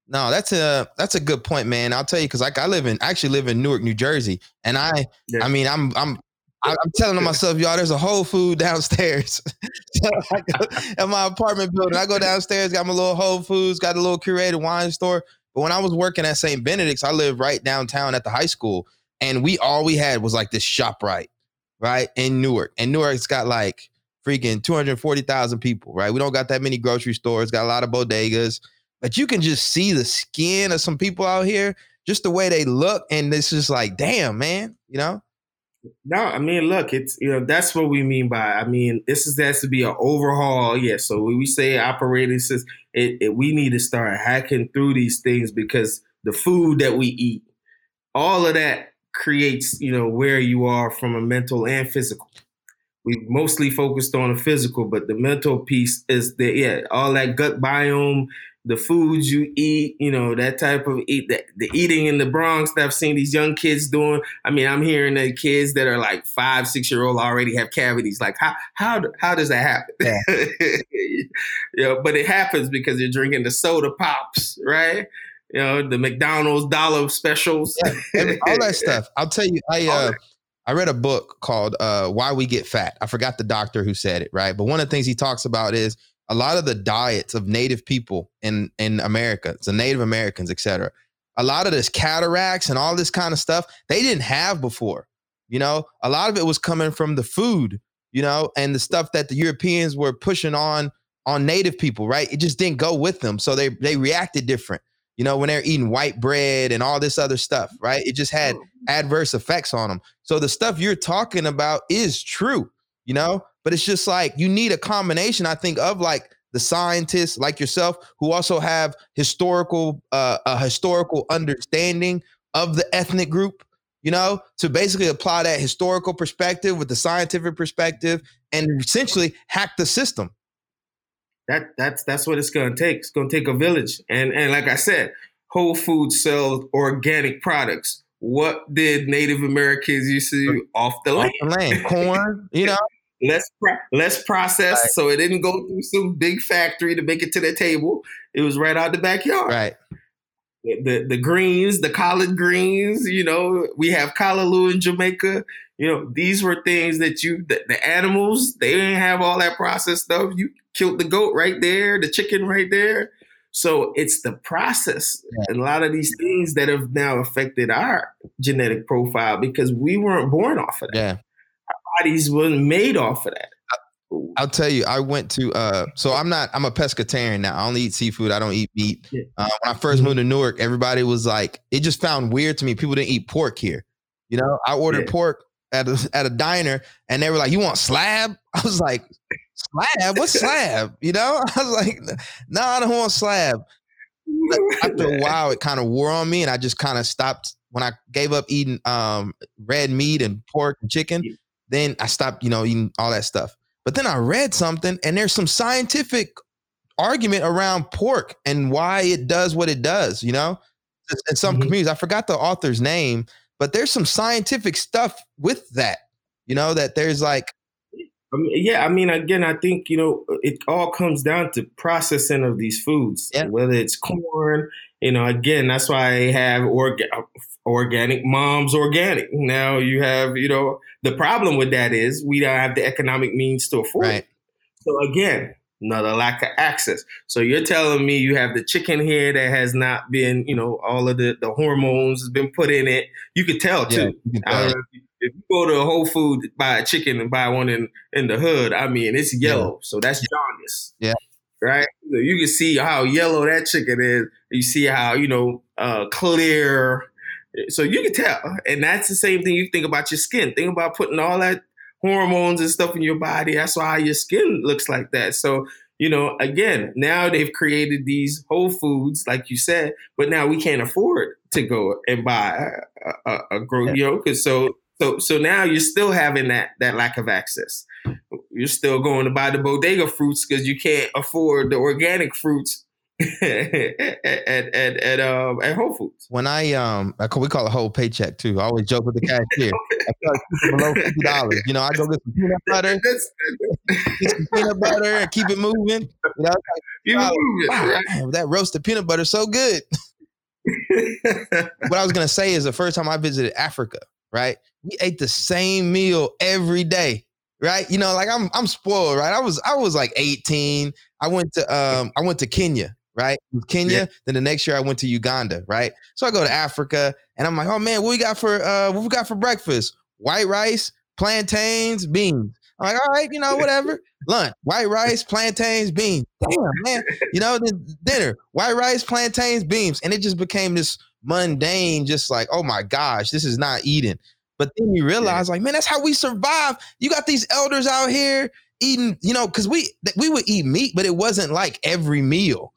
No, that's a that's a good point, man. I'll tell you because like I live in I actually live in Newark, New Jersey, and I yeah. I mean I'm I'm I'm telling myself, y'all, there's a Whole Food downstairs. <laughs> so go, at my apartment building, I go downstairs, got my little Whole Foods, got a little curated wine store. But when I was working at St. Benedict's, I lived right downtown at the high school, and we all we had was like this shop right, right in Newark, and Newark's got like freaking 240,000 people, right? We don't got that many grocery stores, got a lot of bodegas, but you can just see the skin of some people out here, just the way they look. And it's just like, damn, man, you know? No, I mean, look, it's you know that's what we mean by. I mean, this is has to be an overhaul. Yeah, so we say operating system, it, it, we need to start hacking through these things because the food that we eat, all of that creates you know where you are from a mental and physical we mostly focused on the physical, but the mental piece is that yeah, all that gut biome the foods you eat, you know, that type of eat, the, the eating in the Bronx that I've seen these young kids doing. I mean, I'm hearing the kids that are like five, six year old already have cavities. Like, how how how does that happen? Yeah. <laughs> you know, but it happens because you're drinking the soda pops, right? You know, the McDonald's dollar specials, yeah, all that stuff. I'll tell you, I <laughs> uh, I read a book called uh, "Why We Get Fat." I forgot the doctor who said it, right? But one of the things he talks about is a lot of the diets of native people in in America, so Native Americans, etc. A lot of this cataracts and all this kind of stuff they didn't have before. You know, a lot of it was coming from the food, you know, and the stuff that the Europeans were pushing on on native people, right? It just didn't go with them, so they they reacted different. You know, when they're eating white bread and all this other stuff, right? It just had adverse effects on them. So the stuff you're talking about is true, you know, but it's just like you need a combination, I think, of like the scientists like yourself who also have historical uh, a historical understanding of the ethnic group you know to basically apply that historical perspective with the scientific perspective and essentially hack the system that that's that's what it's going to take it's going to take a village and and like i said whole foods sells organic products what did native americans used to do off the land, the land. corn you know <laughs> less less processed, right. so it didn't go through some big factory to make it to the table. It was right out the backyard. Right. The, the, the greens, the collard greens. You know, we have callaloo in Jamaica. You know, these were things that you the, the animals they didn't have all that processed stuff. You killed the goat right there, the chicken right there. So it's the process yeah. and a lot of these things that have now affected our genetic profile because we weren't born off of that. Yeah Our bodies were made off of that. I'll tell you, I went to uh so I'm not I'm a pescatarian now. I only eat seafood. I don't eat meat. Yeah. Uh, when I 1st mm-hmm. moved to Newark, everybody was like, it just found weird to me. People didn't eat pork here. You know, I ordered yeah. pork at a at a diner and they were like, You want slab? <laughs> I was like, Slab? What's slab? You know? <laughs> I was like, no, I don't want slab. But <laughs> after a while, it kind of wore on me, and I just kind of stopped when I gave up eating um red meat and pork and chicken. Then I stopped, you know, eating all that stuff. But then I read something and there's some scientific argument around pork and why it does what it does, you know? In some mm-hmm. communities, I forgot the author's name, but there's some scientific stuff with that, you know, that there's like I mean, yeah, I mean, again, I think you know it all comes down to processing of these foods. Yeah. Whether it's corn, you know, again, that's why I have orga- organic moms organic. Now you have, you know, the problem with that is we don't have the economic means to afford right. it. So again, another lack of access. So you're telling me you have the chicken here that has not been, you know, all of the, the hormones has been put in it. You could tell too. Yeah. If, you, go to a Whole Food, buy a chicken and buy one in, in the hood, I mean, it's yellow. Yeah. So that's jaundice. Yeah right? You, you, can see how yellow that chicken is. You see how you know uh, clear. So you can tell, and that's the same thing. You think about your skin. Think about putting all that hormones and stuff in your body. That's why your skin looks like that. So you know, again, now they've created these whole foods, like you said, but now we can't afford to go and buy a, a, a grow, you know, because so so so now you're still having that that lack of access. You're still going to buy the bodega fruits because you can't afford the organic fruits <laughs> at at at um, at Whole Foods. When I um, I call, we call it whole paycheck too. I always joke with the cashier. I feel like below fifty dollars. You know, I go get some peanut <laughs> butter, get some peanut butter, and keep it moving. You know, keep it moving. Wow, that roasted peanut butter so good. <laughs> what I was gonna say is the first time I visited Africa, right? We ate the same meal every day right? You know, like I'm I'm spoiled, right? I was I was like 18. I went to um I went to Kenya, right? Kenya. Yeah. Then the next year I went to Uganda, right? So I go to Africa and I'm like, oh man, what we got for uh what we got for breakfast? White rice, plantains, beans. I'm like, all right, you know, <laughs> whatever. Lunch, white rice, plantains, beans. Damn, man. You know, then dinner, white rice, plantains, beans. And it just became this mundane, just like, oh my gosh, this is not eating. But then you realize, yeah. like, man, that's how we survive. You got these elders out here eating, you know, because we we would eat meat, but it wasn't like every meal.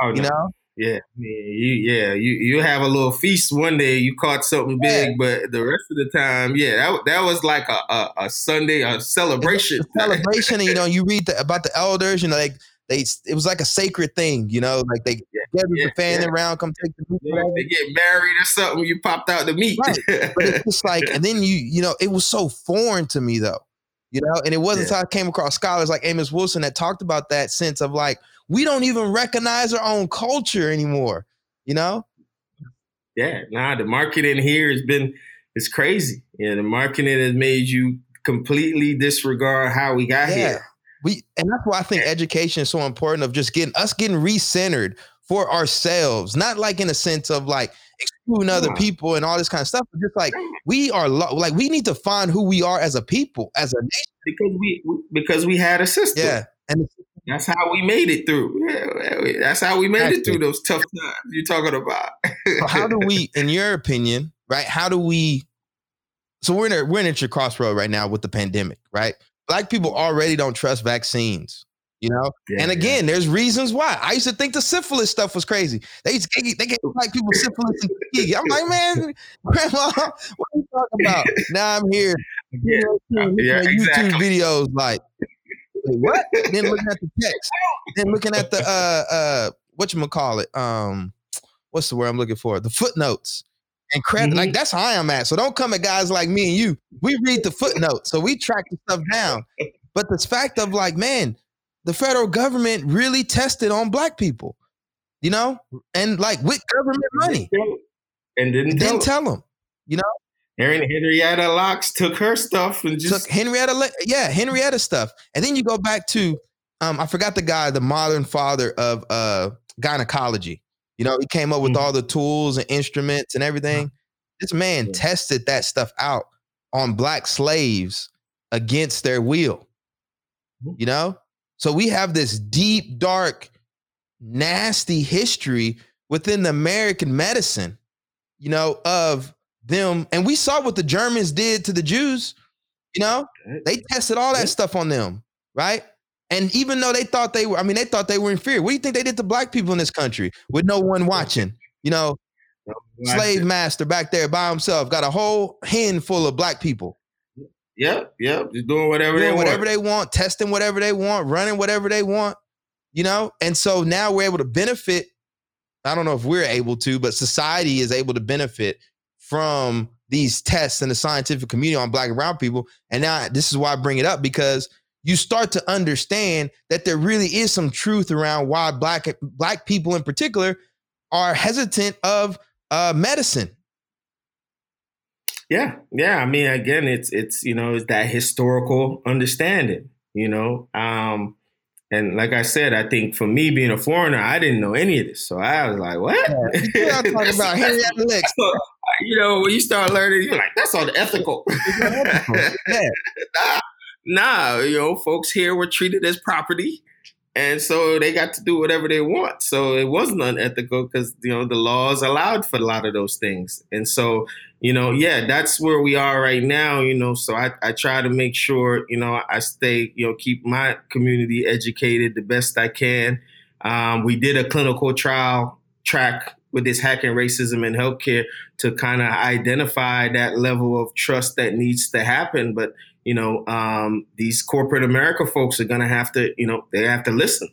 Oh, you no. know. Yeah, you, yeah, you you have a little feast one day. You caught something yeah. big, but the rest of the time, yeah, that, that was like a, a, a Sunday a celebration. A celebration, and, you know, you read the, about the elders. You know, like they it was like a sacred thing, you know, like they yeah, yeah, the family yeah. around, come take the meat. Yeah, they get married or something, you popped out the meat. Right. but it's just like, and then you, you know, it was so foreign to me though, you know, and it wasn't until I came across scholars like Amos Wilson that talked about that sense of like, we don't even recognize our own culture anymore, you know? Yeah, nah, the marketing here has been it's crazy. Yeah, the marketing has made you completely disregard how we got here. We and that's why I think education is so important of just getting us getting recentered for ourselves, not like in a sense of like excluding other people and all this kind of stuff, but just like we are lo- like we need to find who we are as a people, as a nation, because we because we had a system. Yeah, and that's how we made it through. That's how we made it through those tough times you're talking about. so how do we, <laughs> in your opinion, right? How do we? So we're in a we're in a crossroad right now with the pandemic, right? Black people already don't trust vaccines. You know, yeah, and again, yeah. there's reasons why. I used to think the syphilis stuff was crazy. They used to, they get black people syphilis and I'm like, man, grandma, <laughs> what are you talking about? now I'm here, <laughs> yeah, yeah YouTube videos like, what? then looking at the text, then looking at the uh uh what you call it? Um, what's the word I'm looking for? The footnotes and credit. Mm-hmm. Like that's how I am at. So don't come at guys like me and you. We read the footnotes, so we track the stuff down. But the fact of like, man, the federal government really tested on black people, you know, and like with government money, and didn't, didn't tell, them, you know. Erin Henrietta Lacks took her stuff and just took Henrietta, yeah, Henrietta stuff, and then you go back to, um, I forgot the guy, the modern father of uh gynecology. You know, he came up with mm-hmm. all the tools and instruments and everything. This man yeah. tested that stuff out on black slaves against their will. Mm-hmm. You know? So we have this deep, dark, nasty history within the American medicine, you know, of them. And we saw what the Germans did to the Jews. You know, they tested all that stuff on them, right? And even though they thought they were, I mean, they thought they were inferior. What do you think they did to black people in this country with no one watching? You know, slave master back there by himself got a whole handful of black people. Yep, yep, just doing whatever doing they whatever want. they want, testing whatever they want, running whatever they want. You know, and so now we're able to benefit. I don't know if we're able to, but society is able to benefit from these tests in the scientific community on black and brown people. And now this is why I bring it up because you start to understand that there really is some truth around why black black people in particular are hesitant of uh, medicine. Yeah, yeah. I mean, again, it's it's you know it's that historical understanding. You know, um, and like I said, I think for me being a foreigner, I didn't know any of this, so I was like, "What?" Yeah, talking <laughs> about Henrietta Lacks. You know, when you start learning, you're like, "That's all ethical." <laughs> yeah. nah, nah, you know, folks here were treated as property. And so they got to do whatever they want. So it wasn't unethical because, you know, the laws allowed for a lot of those things. And so, you know, yeah, that's where we are right now, you know. So I, I try to make sure, you know, I stay, you know, keep my community educated the best I can. Um, we did a clinical trial track with this hacking racism in healthcare to kind of identify that level of trust that needs to happen. But you know, um, these corporate America folks are going to have to, you know, they have to listen.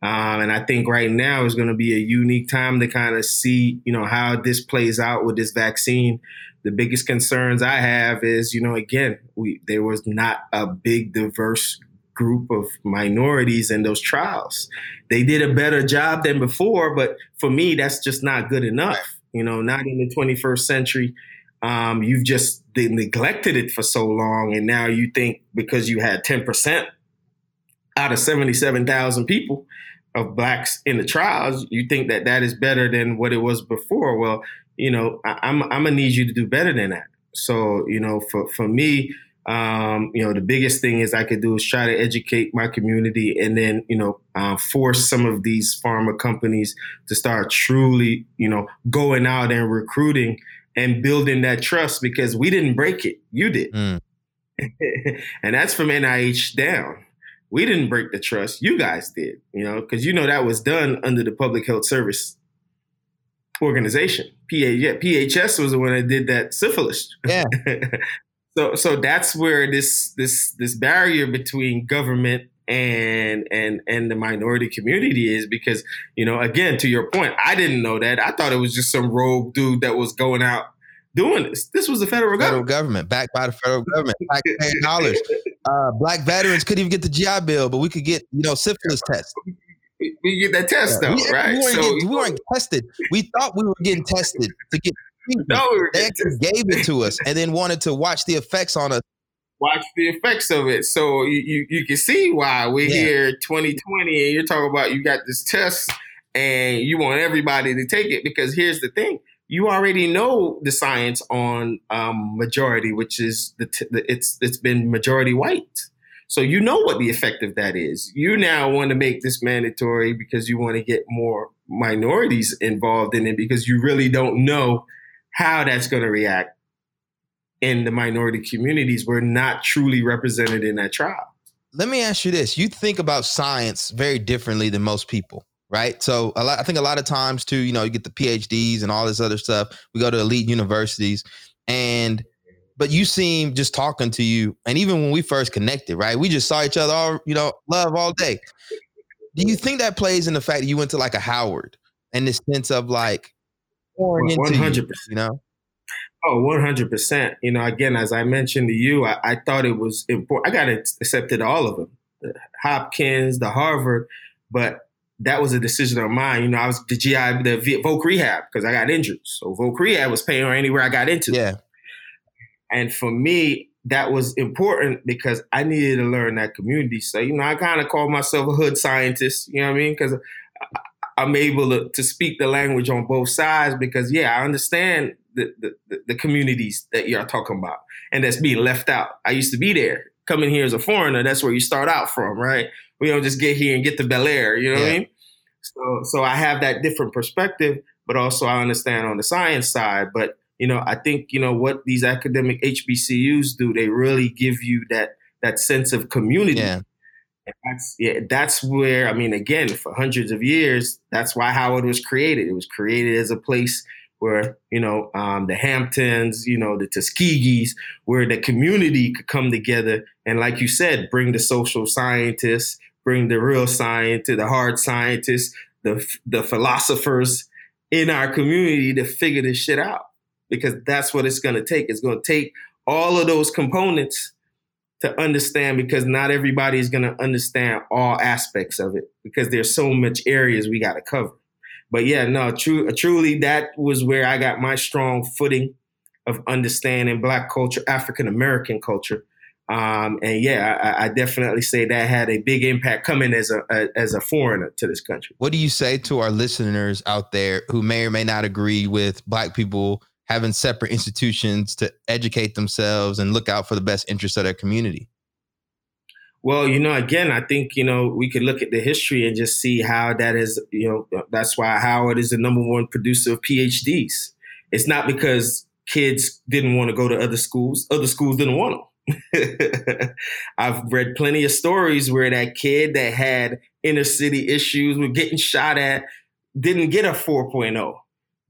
Um, and I think right now is going to be a unique time to kind of see, you know, how this plays out with this vaccine. The biggest concerns I have is, you know, again, we there was not a big diverse group of minorities in those trials. They did a better job than before, but for me, that's just not good enough. You know, not in the 21st century. Um, you've just neglected it for so long, and now you think because you had 10% out of 77,000 people of blacks in the trials, you think that that is better than what it was before. Well, you know, I, am I'm, I'm gonna need you to do better than that. So, you know, for for me, um, you know, the biggest thing is I could do is try to educate my community and then, you know, uh, force some of these pharma companies to start truly, you know, going out and recruiting and building that trust because we didn't break it. You did. Mm. <laughs> and that's from NIH down. We didn't break the trust. You guys did, you know, because you know that was done under the Public Health Service organization. PHS was the one that did that syphilis. Yeah. <laughs> so so that's where this this this barrier between government and and and the minority community is because you know again to your point i didn't know that. I thought it was just some rogue dude that was going out doing this. This was the federal government federal government. backed by the federal government taxpayer dollars. <laughs> Uh, black veterans couldn't even get the gi bill but we could get you know syphilis tests we get that test yeah. though we, right? we weren't, so, getting, we weren't tested. We thought we were getting tested to get <laughs> no, we they actually gave it to us and then wanted to watch the effects on us watch the effects of it. So you, you, you can see why we're yeah. here 2020 and you're talking about you got this test and you want everybody to take it because here's the thing. You already know the science on um, majority, which is the, t- the it's it's been majority white. So you know what the effect of that is. You now want to make this mandatory because you want to get more minorities involved in it because you really don't know how that's going to react in the minority communities were not truly represented in that trial. Let me ask you this. You think about science very differently than most people, right? So a lot, I think a lot of times too, you know, you get the PhDs and all this other stuff. We go to elite universities and but you seem just talking to you and even when we first connected, right? We just saw each other all, you know, love all day. Do you think that plays in the fact that you went to like a Howard and this sense of like into 100%. You, you know? Oh, 100%. You know, again, as I mentioned to you, I, I thought it was important. I got accepted all of them, the Hopkins, the Harvard, but that was a decision of mine. You know, I was the GI, the Voc Rehab, because I got injured. So Voc Rehab was paying anywhere I got into. Yeah. And for me, that was important because I needed to learn that community. So, you know, I kind of call myself a hood scientist, you know what I mean? Because I'm able to, to speak the language on both sides because, yeah, I understand the, the, the communities that you're talking about and that's being left out. I used to be there. Coming here as a foreigner, that's where you start out from, right? We don't just get here and get the Bel Air, you know yeah. what I mean? So, so I have that different perspective, but also I understand on the science side. But you know, I think you know what these academic HBCUs do. They really give you that that sense of community. Yeah. And that's yeah, that's where I mean, again, for hundreds of years, that's why Howard was created. It was created as a place where you know um, the Hamptons, you know the Tuskegees, where the community could come together and, like you said, bring the social scientists, bring the real science, the hard scientists, the the philosophers in our community to figure this shit out. Because that's what it's going to take. It's going to take all of those components to understand because not everybody is going to understand all aspects of it because there's so much areas we got to cover but yeah, no, true, truly, that was where I got my strong footing of understanding Black culture, African American culture. Um, and yeah, I, I, definitely say that had a big impact coming as a, a, as a foreigner to this country. What do you say to our listeners out there who may or may not agree with Black people having separate institutions to educate themselves and look out for the best interests of their community? Well, you know, again, I think, you know, we could look at the history and just see how that is, you know, uh, that's why Howard is the number one producer of PhDs. It's not because kids didn't want to go to other schools, other schools didn't want them. <laughs> I've read plenty of stories where that kid that had inner city issues with getting shot at didn't get a 4.0.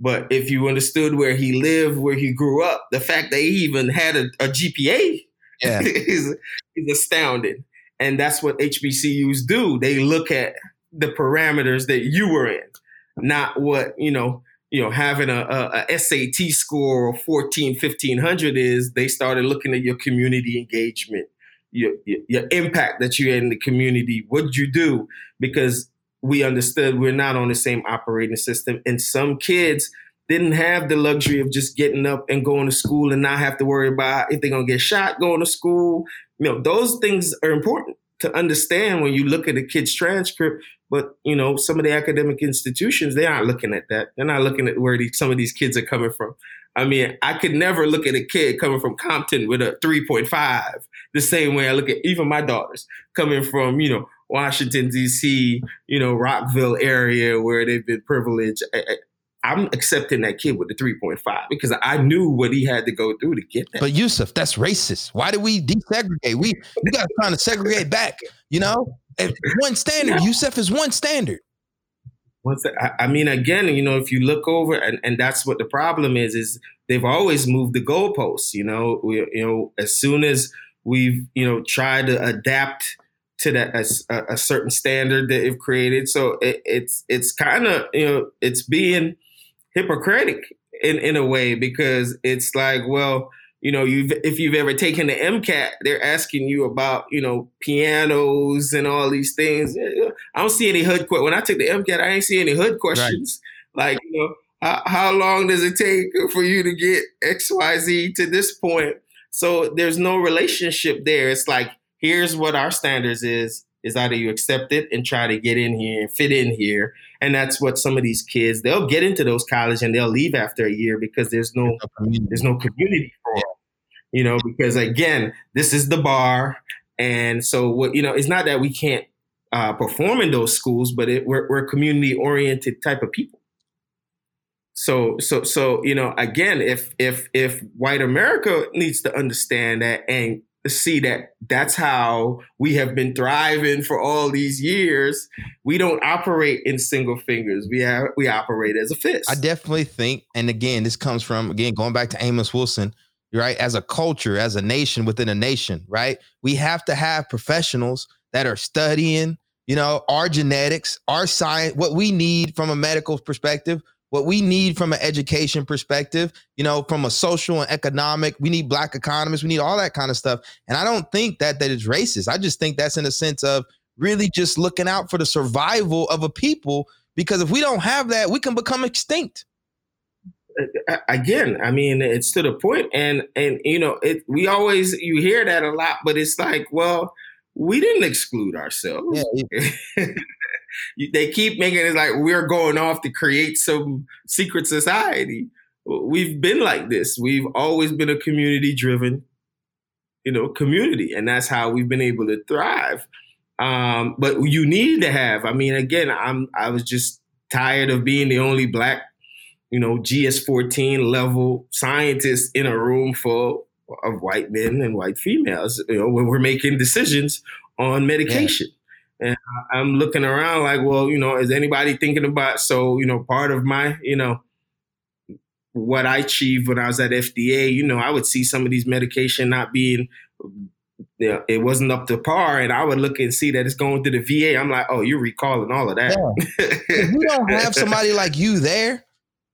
But if you understood where he lived, where he grew up, the fact that he even had a, a GPA yeah. <laughs> is, is astounding. And that's what HBCUs do. They look at the parameters that you were in, not what, you know, you know, having a, a, a SAT score of 14, 1500 is, they started looking at your community engagement, your, your, your impact that you had in the community. What'd you do? Because we understood we're not on the same operating system. And some kids didn't have the luxury of just getting up and going to school and not have to worry about if they're going to get shot going to school. You know, those things are important to understand when you look at a kid's transcript. But, you know, some of the academic institutions, they aren't looking at that. They're not looking at where these, some of these kids are coming from. I mean, I could never look at a kid coming from Compton with a 3.5 the same way I look at even my daughters coming from, you know, Washington, D.C., you know, Rockville area where they've been privileged. I, I'm accepting that kid with the 3.5 because I knew what he had to go through to get that. But Yusuf, that's racist. Why did we desegregate? We we got to kind of segregate back. You know, if one standard. Yeah. Yusuf is one standard. What's that? I mean, again, you know, if you look over, and, and that's what the problem is, is they've always moved the goalposts. You know, we, you know, as soon as we've you know tried to adapt to that a, a certain standard that they've created. So it, it's it's kind of you know it's being hypocritic in in a way because it's like well you know, you've if you've ever taken the MCAT, they're asking you about you know pianos and all these things. I don't see any hood when I took the MCAT. I ain't see any hood questions right. like you know how, how long does it take for you to get X Y Z to this point. So there's no relationship there. It's like here's what our standards is is either you accept it and try to get in here and fit in here. And that's what some of these kids they'll get into those college and they'll leave after a year because there's no there's no community. for them you know because again this is the bar. And so what you know it's not that we can't uh, perform in those schools but it, we're, we're community oriented type of people. So so so you know again if if if white america needs to understand that and see that that's how we have been thriving for all these years. We don't operate in single fingers. We have, we operate as a fist. I definitely think, and again, this comes from again going back to Amos Wilson, right? As a culture, as a nation within a nation, right? We have to have professionals that are studying, you know, our genetics, our science, what we need from a medical perspective, what we need from an education perspective, you know, from a social and economic, we need black economists, we need all that kind of stuff. And I don't think that that is racist. I just think that's in a sense of really just looking out for the survival of a people because if we don't have that, we can become extinct. Again, I mean, it's to the point, and and you know, it. We always you hear that a lot, but it's like, well, we didn't exclude ourselves. Yeah, <laughs> they keep making it like we're going off to create some secret society. We've been like this. We've always been a community driven, you know, community, and that's how we've been able to thrive. Um, but you need to have. I mean, again, I'm. I was just tired of being the only black, you know, GS14 level scientist in a room full of white men and white females. You know, when we're making decisions on medication. Yeah. And I'm looking around like, well, you know, is anybody thinking about? So, you know, part of my, you know, what I achieved when I was at FDA, you know, I would see some of these medication not being, you know, it wasn't up to par, and I would look and see that it's going to the VA. I'm like, oh, you're recalling all of that. Yeah. if you don't have <laughs> somebody like you there,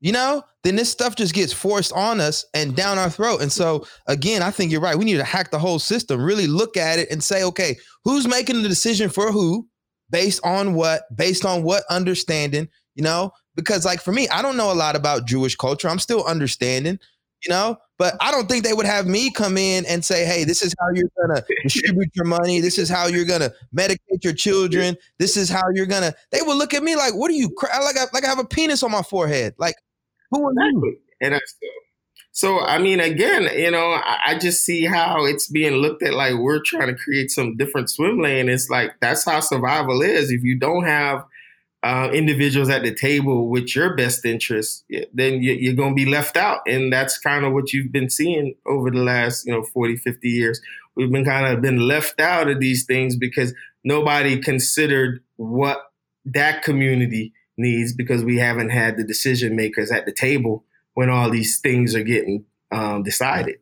you know, then this stuff just gets forced on us and down our throat. And so, again, I think you're right. We need to hack the whole system, really look at it and say, okay, who's making the decision for who, based on what, based on what understanding, you know? Because, like, for me, I don't know a lot about Jewish culture. I'm still understanding, you know? But I don't think they would have me come in and say, hey, this is how you're going <laughs> to distribute your money. This is how you're going to medicate your children. This is how you're going to. They would look at me like, what are you, like I, like I have a penis on my forehead. Like, who are you? And I still, so I mean, again, you know, I, I, just see how it's being looked at like we're trying to create some different swim lane. It's like that's how survival is. If you don't have uh, individuals at the table with your best interests, then you, are going to be left out. And that's kind of what you've been seeing over the last, you know, 40, 50 years. We've been kind of been left out of these things because nobody considered what that community needs because we haven't had the decision makers at the table when all these things are getting um, decided.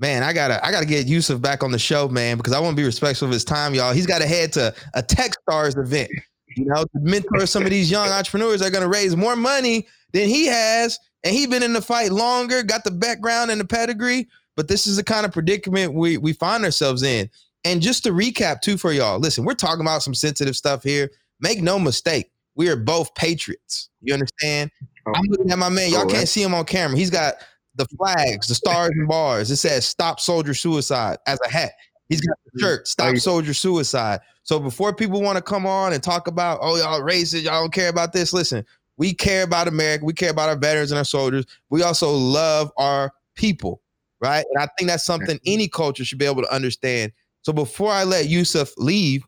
Man, I gotta I gotta get Yusuf back on the show, man, because I want to be respectful of his time, y'all. He's got to head to a Techstars event, you know, to mentor some of these young entrepreneurs that are gonna raise more money than he has, and he's been in the fight longer, got the background and the pedigree. But this is the kind of predicament we we find ourselves in. And just to recap too for y'all, listen, we're talking about some sensitive stuff here. Make no mistake, we are both patriots. You understand? Oh. I'm looking at my man. Y'all oh, can't see him on camera. He's got the flags, the stars and bars. It says "Stop Soldier Suicide" as a hat. He's got the shirt oh, "Stop Soldier Suicide." So before people want to come on and talk about, oh y'all racist, y'all don't care about this. Listen, we care about America. We care about our veterans and our soldiers. We also love our people, right? And I think that's something any culture should be able to understand. So before I let Yusuf leave,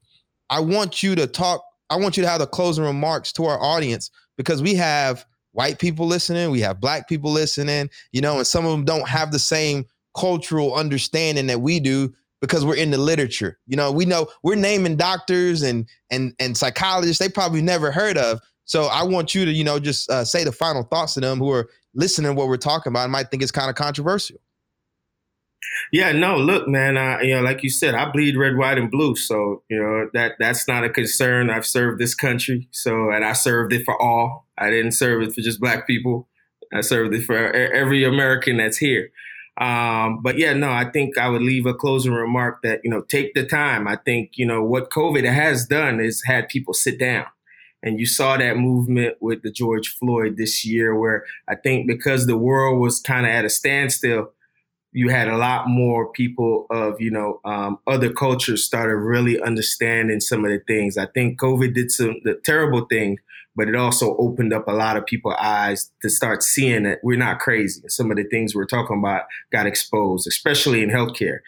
I want you to talk I want you to have the closing remarks to our audience because we have white people listening, we have black people listening, you know, and some of them don't have the same cultural understanding that we do because we're in the literature. You know, we know we're naming doctors and and and psychologists they probably never heard of. So I want you to, you know, just uh, say the final thoughts to them who are listening to what we're talking about and might think it's kind of controversial. Yeah, no, look, man, uh, you know, like you said, I bleed red, white, and blue. So, you know, that that's not a concern. I've served this country. So, and I served it for all. I didn't serve it for just black people. I served it for every American that's here. Um, but yeah, no, I think I would leave a closing remark that, you know, take the time. I think, you know, what COVID has done is had people sit down. And you saw that movement with the George Floyd this year, where I think because the world was kind of at a standstill, you had a lot more people of you know um, other cultures started really understanding some of the things. I think COVID did some the terrible thing, but it also opened up a lot of people's eyes to start seeing that we're not crazy. Some of the things we're talking about got exposed, especially in healthcare.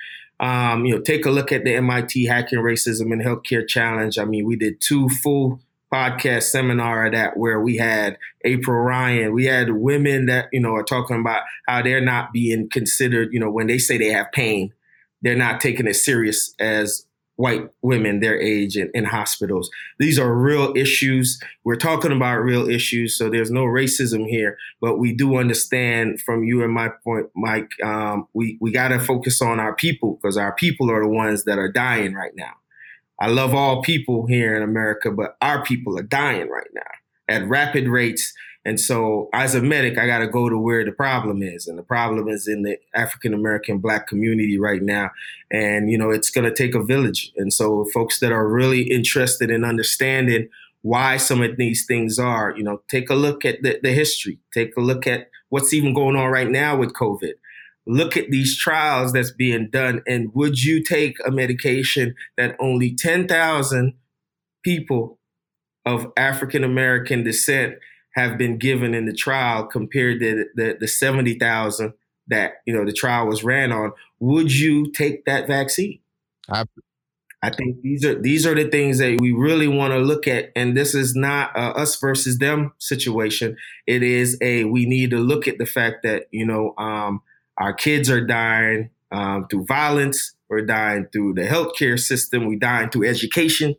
Um, you know, take a look at the MIT Hacking Racism in Healthcare Challenge. I mean, we did two full podcast seminar that where we had April Ryan, we had women that, you know, are talking about how they're not being considered, you know, when they say they have pain, they're not taking it serious as white women their age in, in hospitals. These are real issues. We're talking about real issues, so there's no racism here. But we do understand from you and my point, Mike, um, we, we got to focus on our people because our people are the ones that are dying right now. I love all people here in America, but our people are dying right now at rapid rates. And so, as a medic, I got to go to where the problem is. And the problem is in the African American black community right now. And, you know, it's going to take a village. And so, folks that are really interested in understanding why some of these things are, you know, take a look at the, the history, take a look at what's even going on right now with COVID look at these trials that's being done and would you take a medication that only 10,000 people of African American descent have been given in the trial compared to the, the, the 70,000 that you know the trial was ran on? Would you take that vaccine? I, I think these are these are the things that we really want to look at and this is not a us versus them situation. It is a we need to look at the fact that you know um, our kids are dying um, through violence. We're dying through the healthcare system. We're dying through education.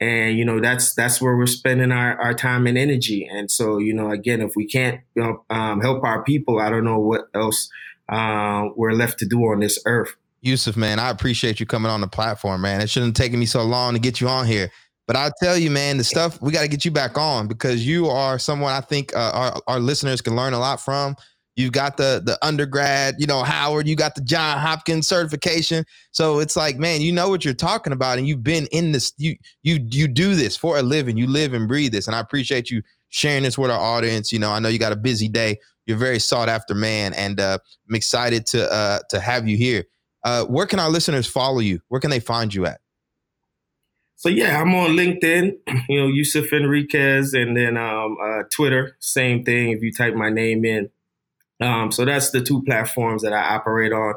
And, you know, that's that's where we're spending our, our time and energy. And so, you know, again, if we can't you know, um, help our people, I don't know what else uh, we're left to do on this earth. Yusuf, man, I appreciate you coming on the platform, man. It shouldn't have taken me so long to get you on here. But I'll tell you, man, the stuff we got to get you back on because you are someone I think uh, our, our listeners can learn a lot from. You've got the the undergrad, you know, Howard, you got the John Hopkins certification. So it's like, man, you know what you're talking about and you've been in this you you you do this for a living. You live and breathe this and I appreciate you sharing this with our audience. You know, I know you got a busy day. You're very sought after man and uh, I'm excited to uh, to have you here. Uh, where can our listeners follow you? Where can they find you at? So yeah, I'm on LinkedIn, <clears throat> you know, Yusuf Henriques, and then um, uh, Twitter, same thing. If you type my name in, um, so that's the two platforms that I operate on.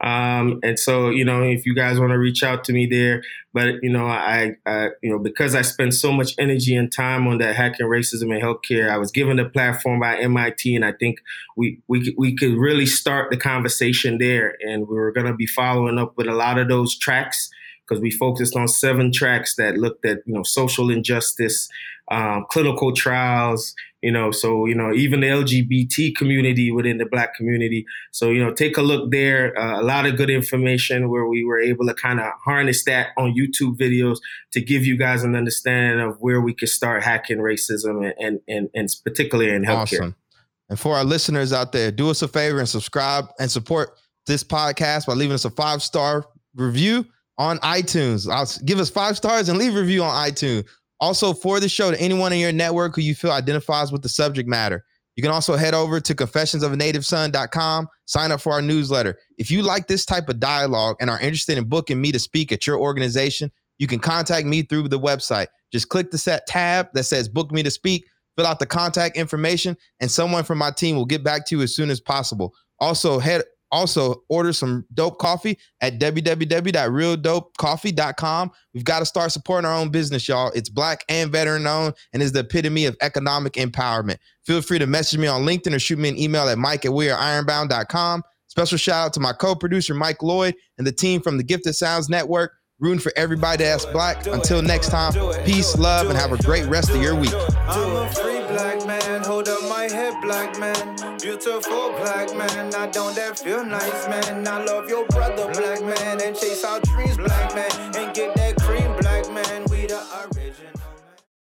Um, and so, you know, if you guys want to reach out to me there, but you know, I, I, you know, because I spend so much energy and time on that hacking racism in healthcare, I was given the platform by MIT, and I think we we we could really start the conversation there. And we were going to be following up with a lot of those tracks because we focused on seven tracks that looked at you know social injustice, um, clinical trials, you know, so you know even the LGBT community within the Black community. So you know, take a look there. Uh, a lot of good information where we were able to kind of harness that on YouTube videos to give you guys an understanding of where we could start hacking racism and and and, and particularly in healthcare. Awesome. And for our listeners out there, do us a favor and subscribe and support this podcast by leaving us a five star review on iTunes. I'll give us five stars and leave a review on iTunes. Also, for the show, to anyone in your network who you feel identifies with the subject matter, you can also head over to confessionsofanativeson.com, sign up for our newsletter. If you like this type of dialogue and are interested in booking me to speak at your organization, you can contact me through the website. Just click the set tab that says book me to speak, fill out the contact information, and someone from my team will get back to you as soon as possible. Also, head also, order some dope coffee at www.realdopecoffee.com. We've got to start supporting our own business, y'all. It's black and veteran owned and is the epitome of economic empowerment. Feel free to message me on LinkedIn or shoot me an email at mike at weareironbound.com. Special shout out to my co producer, Mike Lloyd, and the team from the Gifted Sounds Network rooting for everybody that's black. Until next time, peace, love, and have a great rest of your week. I'm a free black man, hold up my head, black man. Beautiful black man, I don't that feel nice, man. I love your brother, black man, and chase our dreams, black man, and get